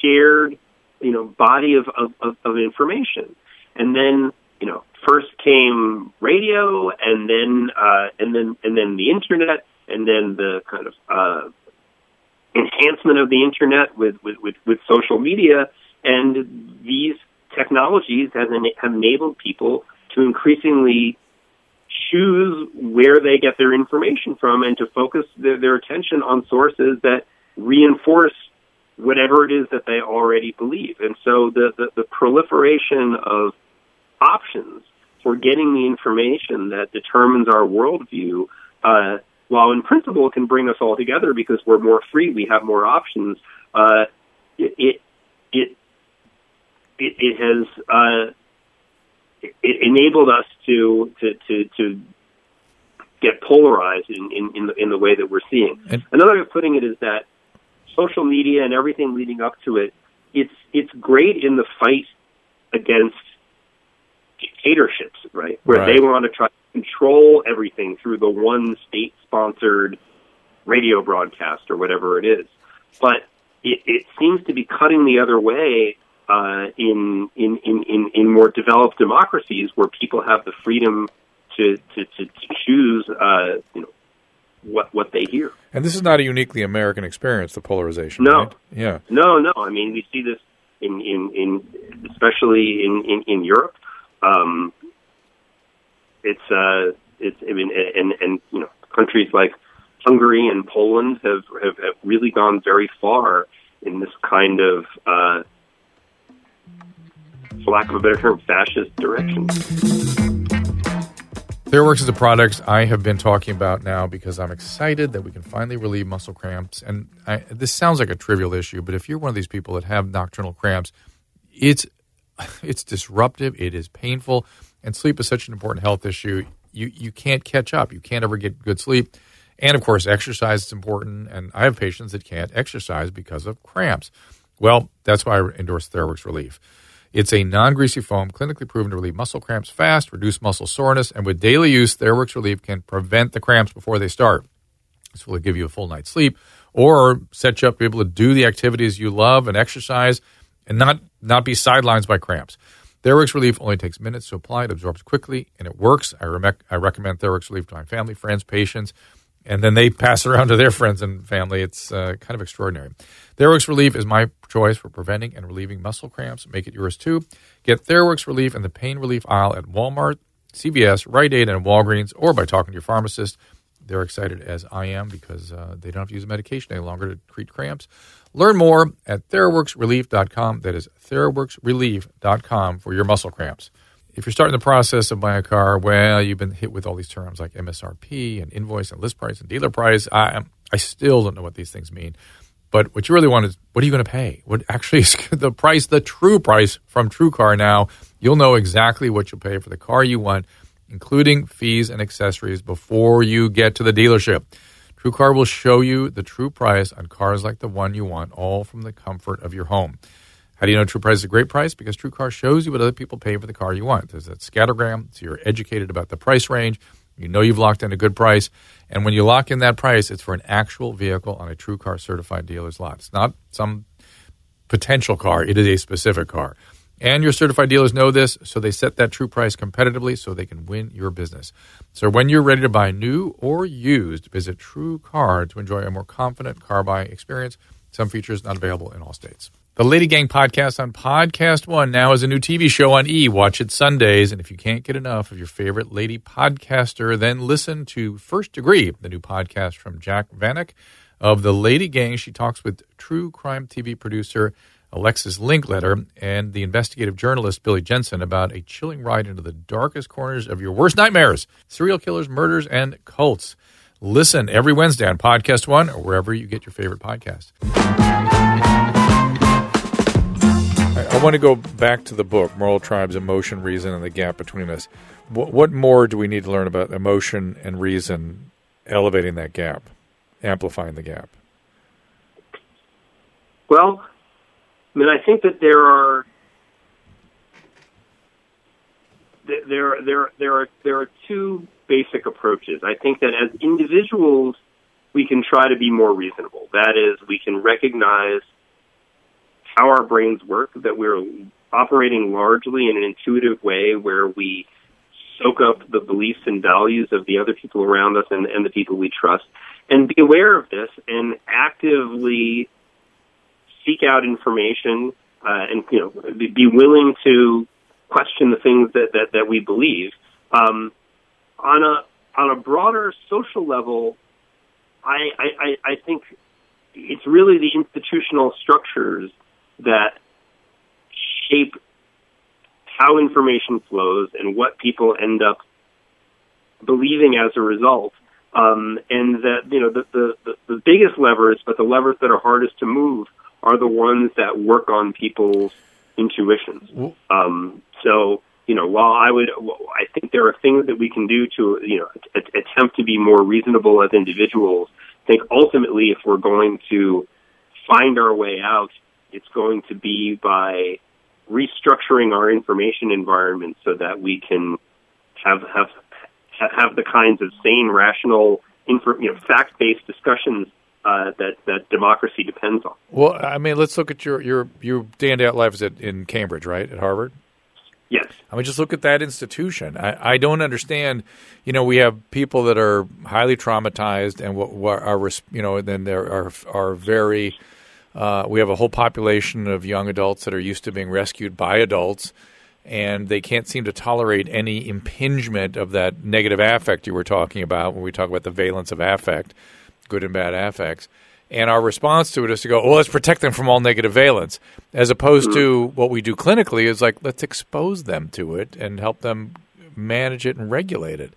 Speaker 3: shared you know body of, of, of, of information and then you know first came radio and then uh, and then and then the internet and then the kind of uh, enhancement of the internet with, with, with, with social media and these technologies have, en- have enabled people to increasingly choose where they get their information from and to focus their, their attention on sources that reinforce whatever it is that they already believe. And so the, the, the proliferation of options for getting the information that determines our worldview, uh, while in principle can bring us all together because we're more free, we have more options, uh, it, it, it, it, has, uh, it, it enabled us to, to, to, to get polarized in, in, in, the, in the way that we're seeing.
Speaker 2: And-
Speaker 3: Another way of putting it is that social media and everything leading up to it, it's it's great in the fight against dictatorships, right? Where
Speaker 2: Right.
Speaker 3: they want to try to control everything through the one state sponsored radio broadcast or whatever it is. But it, it seems to be cutting the other way uh, in, in, in, in, in more developed democracies where people have the freedom to, to, to, to choose uh, you know, what, what they hear.
Speaker 2: and this is not a uniquely American experience. The polarization,
Speaker 3: No.
Speaker 2: right? Yeah,
Speaker 3: No, no. I mean, we see this in in, in especially in in, in Europe. Um, it's uh, it's I mean, and and you know, countries like Hungary and Poland have have, have really gone very far in this kind of, uh, for lack of a better term, fascist direction.
Speaker 2: Theraworx is a product I have been talking about now because I'm excited that we can finally relieve muscle cramps. And I, this sounds like a trivial issue, but if you're one of these people that have nocturnal cramps, it's (laughs) it's disruptive, it is painful, and sleep is such an important health issue. You you can't catch up. You can't ever get good sleep. And of course, exercise is important. And I have patients that can't exercise because of cramps. Well, that's why I endorse Theraworx Relief. It's a non greasy foam, clinically proven to relieve muscle cramps fast, reduce muscle soreness, and with daily use, Theraworx Relief can prevent the cramps before they start. This will give you a full night's sleep or set you up to be able to do the activities you love and exercise and not, not be sidelined by cramps. Theraworx Relief only takes minutes to apply. It absorbs quickly and it works. I, rem- I recommend Theraworx Relief to my family, friends, patients, and then they (laughs) pass it around to their friends and family. It's uh, kind of extraordinary. Theraworx Relief is my choice for preventing and relieving muscle cramps. Make it yours too. Get Theraworx Relief in the pain relief aisle at Walmart, CVS, Rite Aid, and Walgreens, or by talking to your pharmacist. They're excited as I am because uh, they don't have to use medication any longer to treat cramps. Learn more at TheraworxRelief.com. That is TheraworxRelief.com for your muscle cramps. If you're starting the process of buying a car, well, you've been hit with all these terms like MSRP and invoice and list price and dealer price. I, I still don't know what these things mean. But what you really want is what are you going to pay? What actually (laughs) is the price, the true price from TrueCar now? You'll know exactly what you'll pay for the car you want, including fees and accessories before you get to the dealership. TrueCar will show you the true price on cars like the one you want, all from the comfort of your home. How do you know True Price is a great price? Because TrueCar shows you what other people pay for the car you want. There's that scattergram, so you're educated about the price range. You know you've locked in a good price. And when you lock in that price, it's for an actual vehicle on a TrueCar certified dealer's lot. It's not some potential car, it is a specific car. And your certified dealers know this, so they set that true price competitively so they can win your business. So when you're ready to buy new or used, visit True Car to enjoy a more confident car buying experience. Some features not available in all states. The Lady Gang podcast on Podcast One now is a new TV show on E. Watch it Sundays. And if you can't get enough of your favorite lady podcaster, then listen to First Degree, the new podcast from Jac Vanek of The Lady Gang. She talks with true crime TV producer Alexis Linkletter and the investigative journalist Billy Jensen about a chilling ride into the darkest corners of your worst nightmares serial killers, murders, and cults. Listen every Wednesday on Podcast One or wherever you get your favorite podcast. I, want to go back to the book, Moral Tribes, Emotion, Reason, and the Gap Between Us. What, what more do we need to learn about emotion and reason elevating that gap, amplifying the gap?
Speaker 3: Well, I mean, I think that there are there there there are there are two basic approaches. I think that as individuals, we can try to be more reasonable. That is, we can recognize how our brains work, that we're operating largely in an intuitive way where we soak up the beliefs and values of the other people around us and, and the people we trust, and be aware of this and actively seek out information uh, and you know be willing to question the things that that, that we believe. Um, on a on a broader social level, I, I I think it's really the institutional structures that shape how information flows and what people end up believing as a result. Um, and that you know the, the the biggest levers, but the levers that are hardest to move are the ones that work on people's intuitions. Um, so you know, while I would, I think there are things that we can do to you know attempt to be more reasonable as individuals. I think ultimately, if we're going to find our way out it's going to be by restructuring our information environment so that we can have have have the kinds of sane, rational, infor, you know, fact-based discussions uh, that that democracy depends on.
Speaker 2: Well, I mean, let's look at your your your day in day out life is at, in Cambridge, right, at Harvard.
Speaker 3: Yes.
Speaker 2: I mean, just look at that institution. I, I don't understand. You know, we have people that are highly traumatized and what, what are you know, then there are are very uh, we have a whole population of young adults that are used to being rescued by adults, and they can't seem to tolerate any impingement of that negative affect you were talking about when we talk about the valence of affect, good and bad affects. And our response to it is to go, well, let's protect them from all negative valence, as opposed to mm-hmm. what we do clinically is like, let's expose them to it and help them manage it and regulate it.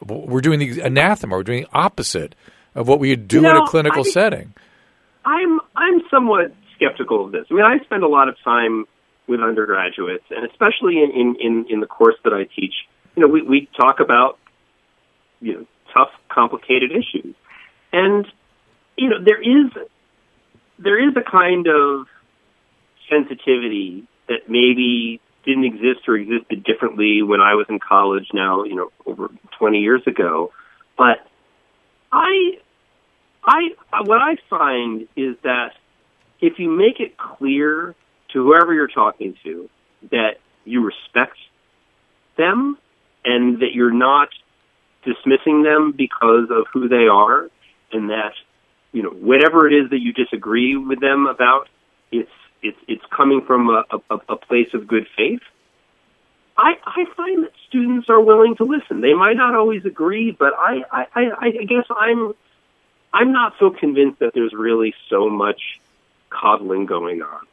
Speaker 2: We're doing the anathema, we're doing the opposite of what we do in a clinical I, setting.
Speaker 3: I'm I'm somewhat skeptical of this. I mean, I spend a lot of time with undergraduates, and especially in in in the course that I teach. You know, we we talk about you know tough, complicated issues, and you know there is there is a kind of sensitivity that maybe didn't exist or existed differently when I was in college now, you know, over 20 years ago. But I I what I find is that if you make it clear to whoever you're talking to that you respect them and that you're not dismissing them because of who they are and that you know whatever it is that you disagree with them about it's it's it's coming from a, a, a place of good faith I, I find that students are willing to listen. They might not always agree, but I, I, I guess I'm I'm not so convinced that there's really so much coddling going on.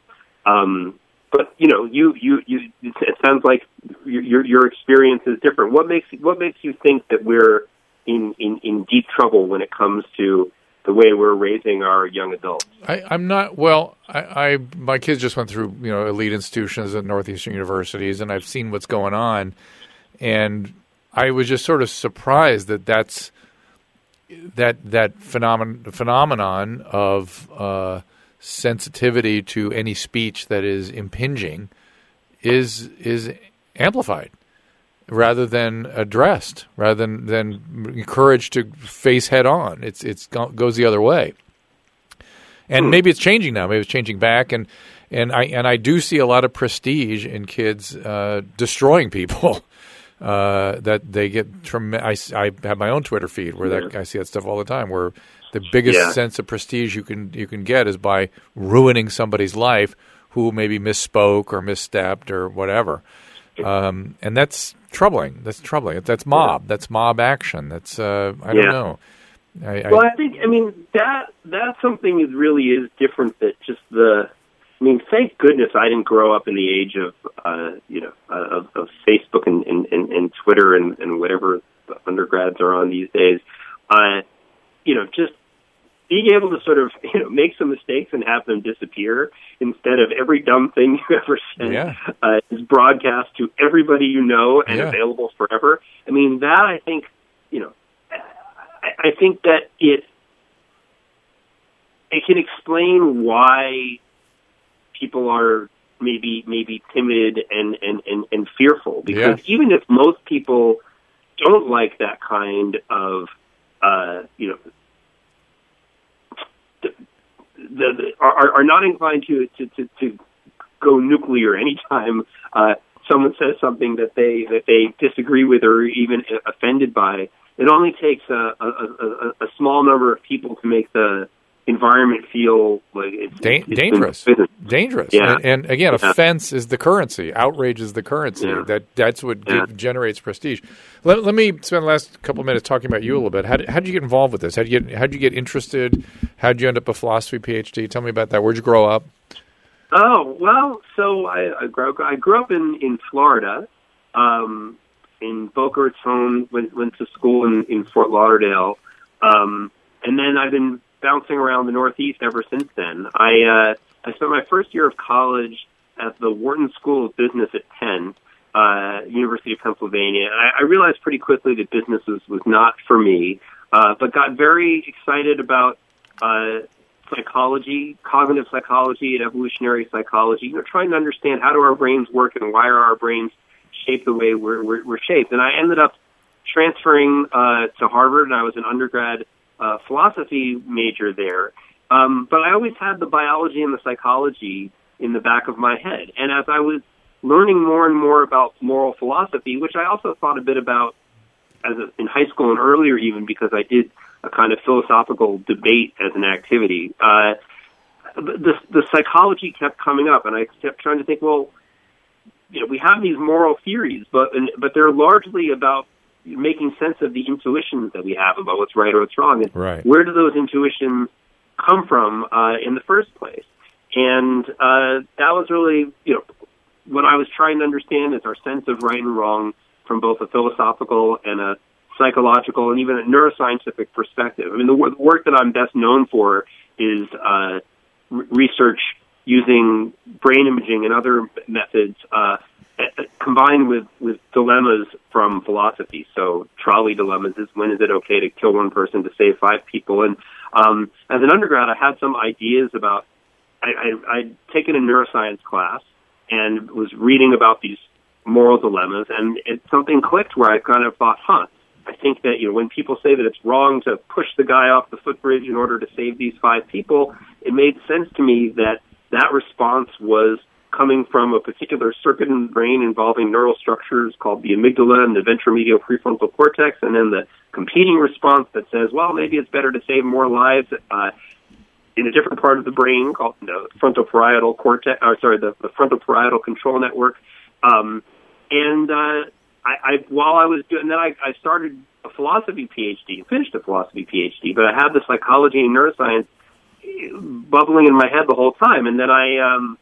Speaker 3: Um, but you know, you you you. It sounds like your your experience is different. What makes what makes you think that we're in in in deep trouble when it comes to the way we're raising our young adults?
Speaker 2: I, I'm not. Well, I, I my kids just went through you know elite institutions at northeastern universities, and I've seen what's going on, and I was just sort of surprised that that's that that phenomenon phenomenon of uh, sensitivity to any speech that is impinging is is amplified rather than addressed, rather than than encouraged to face head on. It's it's goes the other way, and hmm. maybe it's changing now. Maybe it's changing back, and and I and I do see a lot of prestige in kids uh, destroying people. (laughs) Uh, that they get. Trem- I, I have my own Twitter feed where that I see that stuff all the time. Where the biggest
Speaker 3: Yeah.
Speaker 2: sense of prestige you can you can get is by ruining somebody's life who maybe misspoke or misstepped or whatever. Um, and that's troubling. That's troubling. That's mob. That's mob action. That's uh, I don't know. I, I,
Speaker 3: Well, I think I mean that that something is really is different. That just the, I mean, thank goodness I didn't grow up in the age of uh, you know uh, of, of Facebook and, and, and, and Twitter and, and whatever the undergrads are on these days. Uh, you know, just being able to sort of (laughs) you know make some mistakes and have them disappear instead of every dumb thing you (laughs) ever said
Speaker 2: Yeah.
Speaker 3: uh, is broadcast to everybody you know and
Speaker 2: Yeah.
Speaker 3: available forever. I mean, that I think you know I, I think that it it can explain why people are maybe maybe timid and and and, and fearful because
Speaker 2: Yeah.
Speaker 3: even if most people don't like that kind of uh, you know the, the, are, are not inclined to, to, to, to go nuclear anytime uh, someone says something that they that they disagree with or even offended by. It only takes a, a, a, a small number of people to make the environment feel like it's,
Speaker 2: Dan-
Speaker 3: it's
Speaker 2: dangerous. dangerous.
Speaker 3: Yeah.
Speaker 2: And, and again,
Speaker 3: Yeah.
Speaker 2: offense is the currency. Outrage is the currency.
Speaker 3: Yeah.
Speaker 2: That that's what
Speaker 3: Yeah.
Speaker 2: generates prestige. Let, let me spend the last couple of minutes talking about you a little bit. How did, how did you get involved with this? How did you get how did you get interested? How did you end up a philosophy PhD? Tell me about that. Where'd you grow up?
Speaker 3: Oh well, so I, I grew I grew up in in Florida, um, in Boca Raton. Went went to school in in Fort Lauderdale, um, and then I've been bouncing around the Northeast ever since then. I uh, I spent my first year of college at the Wharton School of Business at Penn, uh, University of Pennsylvania. And I, I realized pretty quickly that business was was not for me, uh, but got very excited about. Uh, psychology, cognitive psychology, and evolutionary psychology. You know, trying to understand how do our brains work and why are our brains shaped the way we're, we're, we're shaped. And I ended up transferring uh, to Harvard, and I was an undergrad uh, philosophy major there. Um, but I always had the biology and the psychology in the back of my head. And as I was learning more and more about moral philosophy, which I also thought a bit about as a, in high school and earlier, even because I did a kind of philosophical debate as an activity. Uh, the the psychology kept coming up, and I kept trying to think, well, you know, we have these moral theories, but and, but they're largely about making sense of the intuitions that we have about what's right or what's wrong, and
Speaker 2: Right.
Speaker 3: where do those intuitions come from uh, in the first place? And uh, that was really, you know, what I was trying to understand is our sense of right and wrong from both a philosophical and a psychological and even a neuroscientific perspective. I mean, the, the work that I'm best known for is uh, re- research using brain imaging and other methods uh, combined with, with dilemmas from philosophy. So trolley dilemmas is when is it okay to kill one person to save five people? And um, as an undergrad, I had some ideas about. I, I, I'd taken a neuroscience class and was reading about these moral dilemmas, and it, something clicked where I kind of thought, huh. I think that you know when people say that it's wrong to push the guy off the footbridge in order to save these five people, it made sense to me that that response was coming from a particular circuit in the brain involving neural structures called the amygdala and the ventromedial prefrontal cortex, and then the competing response that says, well, maybe it's better to save more lives uh, in a different part of the brain called the frontoparietal cortex, or sorry, the, the frontal parietal control network. Um, and uh, I, I, while I was doing, then I, I started a philosophy PhD, finished a philosophy PhD, but I had the psychology and neuroscience bubbling in my head the whole time. And then I um,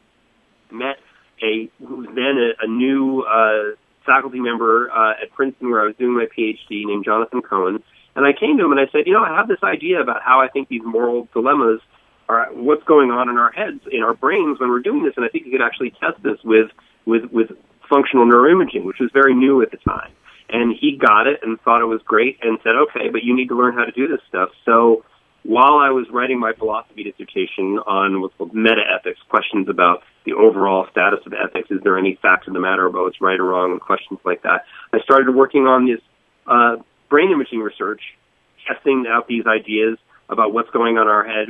Speaker 3: met a who then a, a new uh, faculty member uh, at Princeton where I was doing my PhD named Jonathan Cohen. And I came to him and I said, you know, I have this idea about how I think these moral dilemmas are what's going on in our heads, in our brains when we're doing this, and I think you could actually test this with with with functional neuroimaging, which was very new at the time. And he got it and thought it was great and said, okay, but you need to learn how to do this stuff. So while I was writing my philosophy dissertation on what's called meta ethics, questions about the overall status of ethics, is there any fact of the matter about what's right or wrong, and questions like that, I started working on this uh, brain imaging research, testing out these ideas about what's going on in our head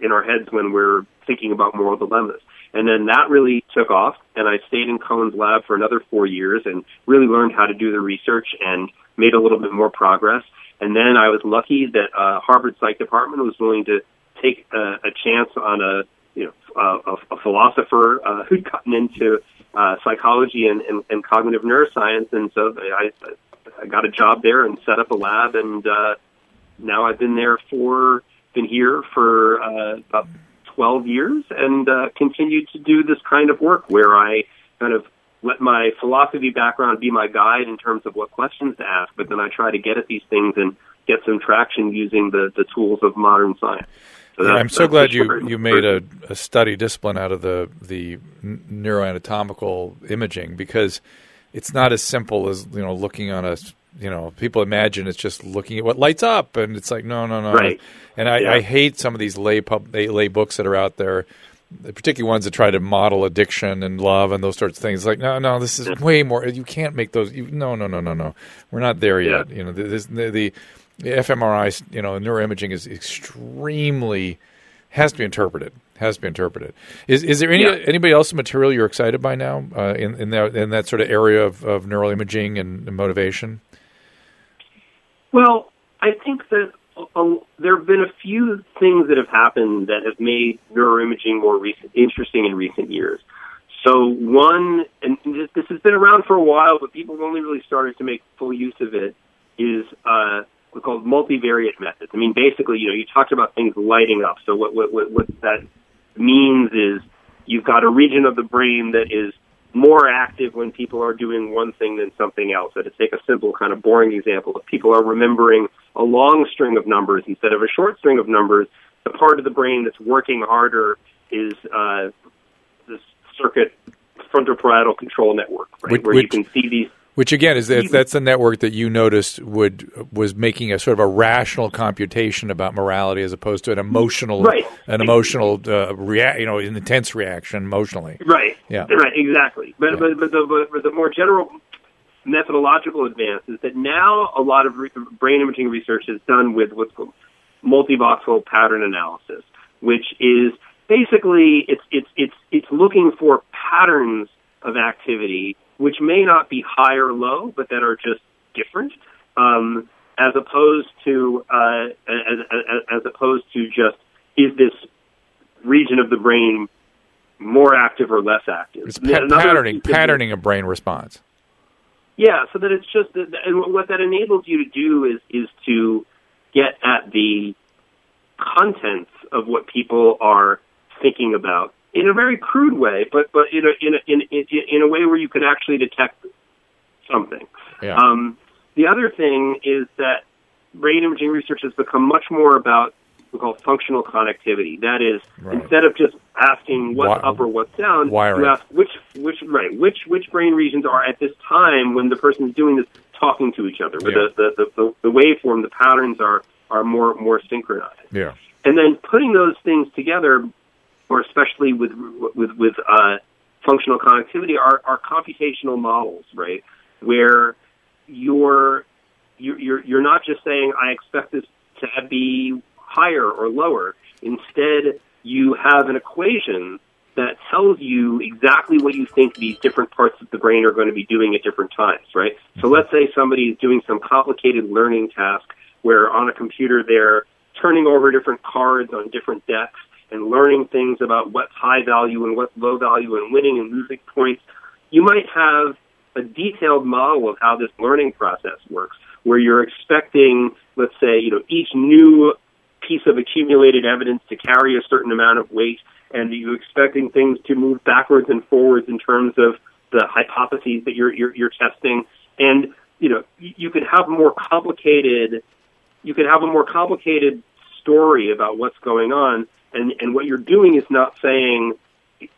Speaker 3: in our heads when we're thinking about moral dilemmas. And then that really took off, and I stayed in Cohen's lab for another four years and really learned how to do the research and made a little bit more progress. And then I was lucky that uh, Harvard Psych Department was willing to take a, a chance on a you know a, a philosopher uh, who'd gotten into uh, psychology and, and, and cognitive neuroscience, and so I, I got a job there and set up a lab, and uh, now I've been there for been here for uh, about 12 years and uh, continued to do this kind of work where I kind of let my philosophy background be my guide in terms of what questions to ask, but then I try to get at these things and get some traction using the, the tools of modern science.
Speaker 2: So I'm so glad you, you made a, a study discipline out of the the neuroanatomical imaging because it's not as simple as you know looking on a you know people imagine it's just looking at what lights up and it's like no no no
Speaker 3: right.
Speaker 2: and I,
Speaker 3: Yeah.
Speaker 2: I hate some of these lay pub lay books that are out there particularly ones that try to model addiction and love and those sorts of things like no no this is way more you can't make those you, no no no no no. We're not there
Speaker 3: Yeah.
Speaker 2: yet you know this, the, the the fMRI you know neuroimaging is extremely has to be interpreted has to be interpreted. Is is there any
Speaker 3: Yeah.
Speaker 2: anybody else material you're excited by now uh, in in that in that sort of area of, of neural imaging and, and motivation?
Speaker 3: Well, I think that uh, there have been a few things that have happened that have made neuroimaging more recent, interesting in recent years. So one, and this, this has been around for a while, but people have only really started to make full use of it, is uh, what's called multivariate methods. I mean, basically, you know, you talked about things lighting up. So what, what, what, what that means is you've got a region of the brain that is more active when people are doing one thing than something else. So to take a simple kind of boring example, if people are remembering a long string of numbers instead of a short string of numbers, the part of the brain that's working harder is uh, this circuit frontoparietal control network, right,
Speaker 2: Which-
Speaker 3: where you can see these
Speaker 2: Which again is that that's the network that you noticed would was making a sort of a rational computation about morality as opposed to an emotional
Speaker 3: Right.
Speaker 2: an emotional uh, react you know an intense reaction emotionally.
Speaker 3: Right.
Speaker 2: Yeah.
Speaker 3: Right. Exactly. But
Speaker 2: Yeah.
Speaker 3: but but the, but the more general methodological advance is that now a lot of re- brain imaging research is done with what's called multivoxel pattern analysis, which is basically it's it's it's it's looking for patterns of activity which may not be high or low, but that are just different. Um, as opposed to uh, as, as, as opposed to just is this region of the brain more active or less active.
Speaker 2: It's pa- patterning patterning a brain response.
Speaker 3: Yeah, so that it's just and what that enables you to do is is to get at the contents of what people are thinking about in a very crude way, but but in a in a in in, in a way where you can actually detect something.
Speaker 2: Yeah.
Speaker 3: Um, the other thing is that brain imaging research has become much more about what we call functional connectivity. That is,
Speaker 2: Right.
Speaker 3: instead of just asking what's up or what's down,
Speaker 2: wiring.
Speaker 3: you ask which which right which which brain regions are at this time when the person is doing this talking to each other. Where
Speaker 2: Yeah.
Speaker 3: the, the, the the waveform, the patterns are are more more synchronized
Speaker 2: yeah.
Speaker 3: and then putting those things together, or especially with with with uh, functional connectivity, are, are computational models, right? Where you're you're you're you're not just saying I expect this to be higher or lower. Instead, you have an equation that tells you exactly what you think these different parts of the brain are going to be doing at different times, right? So let's say somebody is doing some complicated learning task where on a computer they're turning over different cards on different decks and learning things about what's high value and what's low value and winning and losing points. You might have a detailed model of how this learning process works where you're expecting, let's say, you know, each new piece of accumulated evidence to carry a certain amount of weight and you're expecting things to move backwards and forwards in terms of the hypotheses that you're you're, you're testing and you know you, could have more complicated you could have a more complicated story about what's going on and and what you're doing is not saying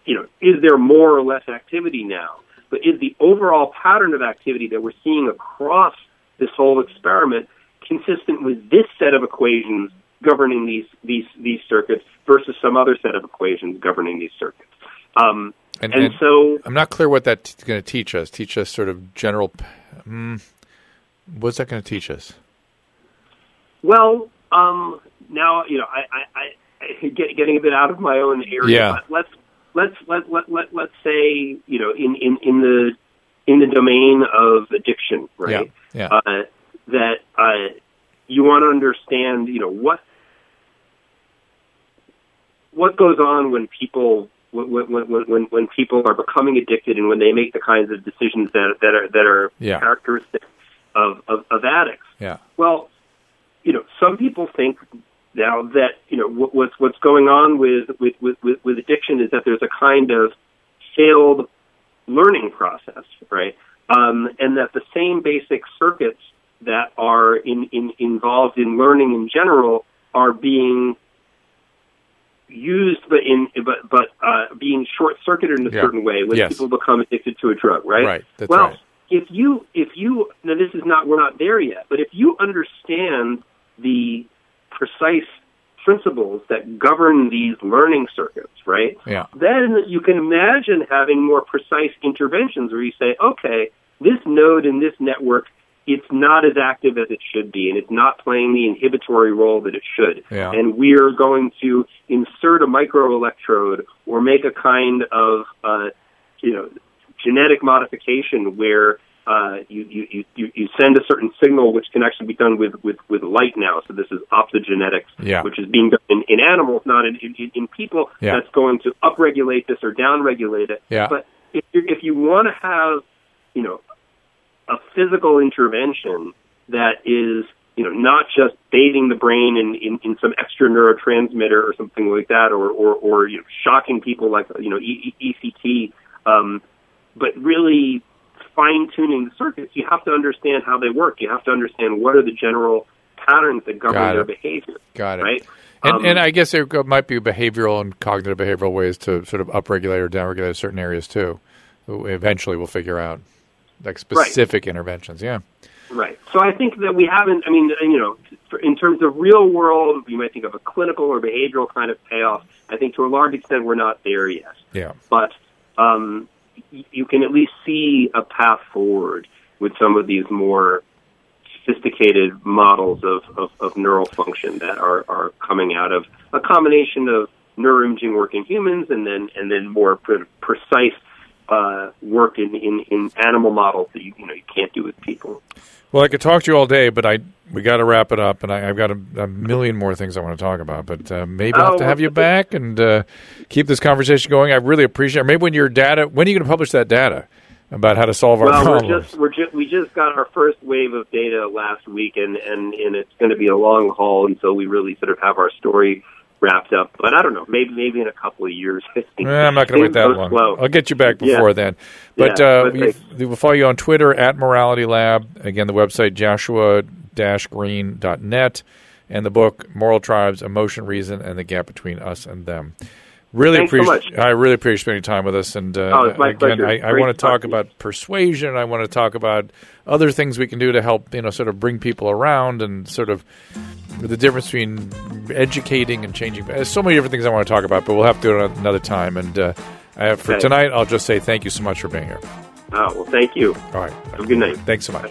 Speaker 3: you know is there more or less activity now but is the overall pattern of activity that we're seeing across this whole experiment consistent with this set of equations governing these these these circuits versus some other set of equations governing these circuits um,
Speaker 2: And,
Speaker 3: and,
Speaker 2: and
Speaker 3: so
Speaker 2: I'm not clear what that's going to teach us. Teach us sort of general. Mm, what's that going to teach us?
Speaker 3: Well, um, now you know I, I, I (laughs) get, getting a bit out of my own area.
Speaker 2: Yeah.
Speaker 3: But let's let's let let let let's say you know in in in the in the domain of addiction, right?
Speaker 2: Yeah.
Speaker 3: Uh, that uh, you want to understand, you know what what goes on when people when, when, when, when people are becoming addicted and when they make the kinds of decisions that that are that are
Speaker 2: Yeah.
Speaker 3: characteristic of, of, of addicts.
Speaker 2: Yeah.
Speaker 3: Well, you know, some people think now that you know what, what's what's going on with, with with with addiction is that there's a kind of failed learning process, right? Um, and that the same basic circuits that are in, in involved in learning in general are being used, but in but but uh, being short circuited in a
Speaker 2: Yeah.
Speaker 3: certain way when
Speaker 2: Yes.
Speaker 3: people become addicted to a drug, right?
Speaker 2: Right. That's
Speaker 3: well,
Speaker 2: right.
Speaker 3: if you if you now this is not we're not there yet, but if you understand the precise principles that govern these learning circuits, right?
Speaker 2: Yeah.
Speaker 3: Then you can imagine having more precise interventions where you say, okay, this node in this network, it's not as active as it should be, and it's not playing the inhibitory role that it should.
Speaker 2: Yeah.
Speaker 3: And we're going to insert a microelectrode or make a kind of, uh, you know, genetic modification where uh, you, you, you, you send a certain signal which can actually be done with, with, with light now. So this is optogenetics,
Speaker 2: Yeah.
Speaker 3: which is being done in, in animals, not in, in, in people.
Speaker 2: Yeah.
Speaker 3: That's going to upregulate this or downregulate it.
Speaker 2: Yeah.
Speaker 3: But if, you if you want to have, you know, a physical intervention that is, you know, not just bathing the brain in, in, in some extra neurotransmitter or something like that, or, or, or you know, shocking people like, you know, E- E- ECT, um, but really fine tuning the circuits, you have to understand how they work. You have to understand what are the general patterns that govern their behavior.
Speaker 2: Got it.
Speaker 3: Right?
Speaker 2: And,
Speaker 3: Um,
Speaker 2: and I guess there might be behavioral and cognitive behavioral ways to sort of upregulate or downregulate certain areas too. Eventually, we'll figure out like specific interventions. Yeah.
Speaker 3: Right. So I think that we haven't. I mean, you know, in terms of real world, you might think of a clinical or behavioral kind of payoff. I think to a large extent we're not there yet.
Speaker 2: Yeah.
Speaker 3: But um, you can at least see a path forward with some of these more sophisticated models of, of, of neural function that are, are coming out of a combination of neuroimaging work in humans and then and then more pre- precise uh, work in, in, in animal models that you, you know you can't do with people.
Speaker 2: Well, I could talk to you all day, but I we got to wrap it up, and I, I've got a, a million more things I want to talk about. But uh, maybe I'll have to
Speaker 3: Oh,
Speaker 2: have you back and uh, keep this conversation going. I really appreciate. it. Maybe when your data, when are you going to publish that data about how to solve our
Speaker 3: Well, we're
Speaker 2: problems?
Speaker 3: just we're just we just got our first wave of data last week, and and and it's going to be a long haul until we really sort of have our story wrapped up. But I don't know, maybe maybe in a couple of years. (laughs)
Speaker 2: Eh, I'm not going to wait that long.
Speaker 3: slow.
Speaker 2: I'll get you back
Speaker 3: Yeah.
Speaker 2: before then. But
Speaker 3: Yeah,
Speaker 2: uh,
Speaker 3: but
Speaker 2: we, we'll follow you on Twitter at Morality Lab. Again, the website joshua-greene.net and the book Moral Tribes: Emotion, Reason, and the Gap Between Us and Them. Really
Speaker 3: Thanks so
Speaker 2: appreciate.
Speaker 3: much.
Speaker 2: I really appreciate spending time with us. And uh,
Speaker 3: Oh, it's my
Speaker 2: again,
Speaker 3: pleasure.
Speaker 2: I, I want to
Speaker 3: talk
Speaker 2: talk about persuasion. I want to talk about other things we can do to help, you know, sort of bring people around and sort of the difference between educating and changing. There's so many different things I want to talk about, but we'll have to do it another time. And uh, uh, for
Speaker 3: Okay.
Speaker 2: tonight, I'll just say thank you so much for being here.
Speaker 3: Oh well, thank you.
Speaker 2: All right.
Speaker 3: Have a good night.
Speaker 2: Thanks so much.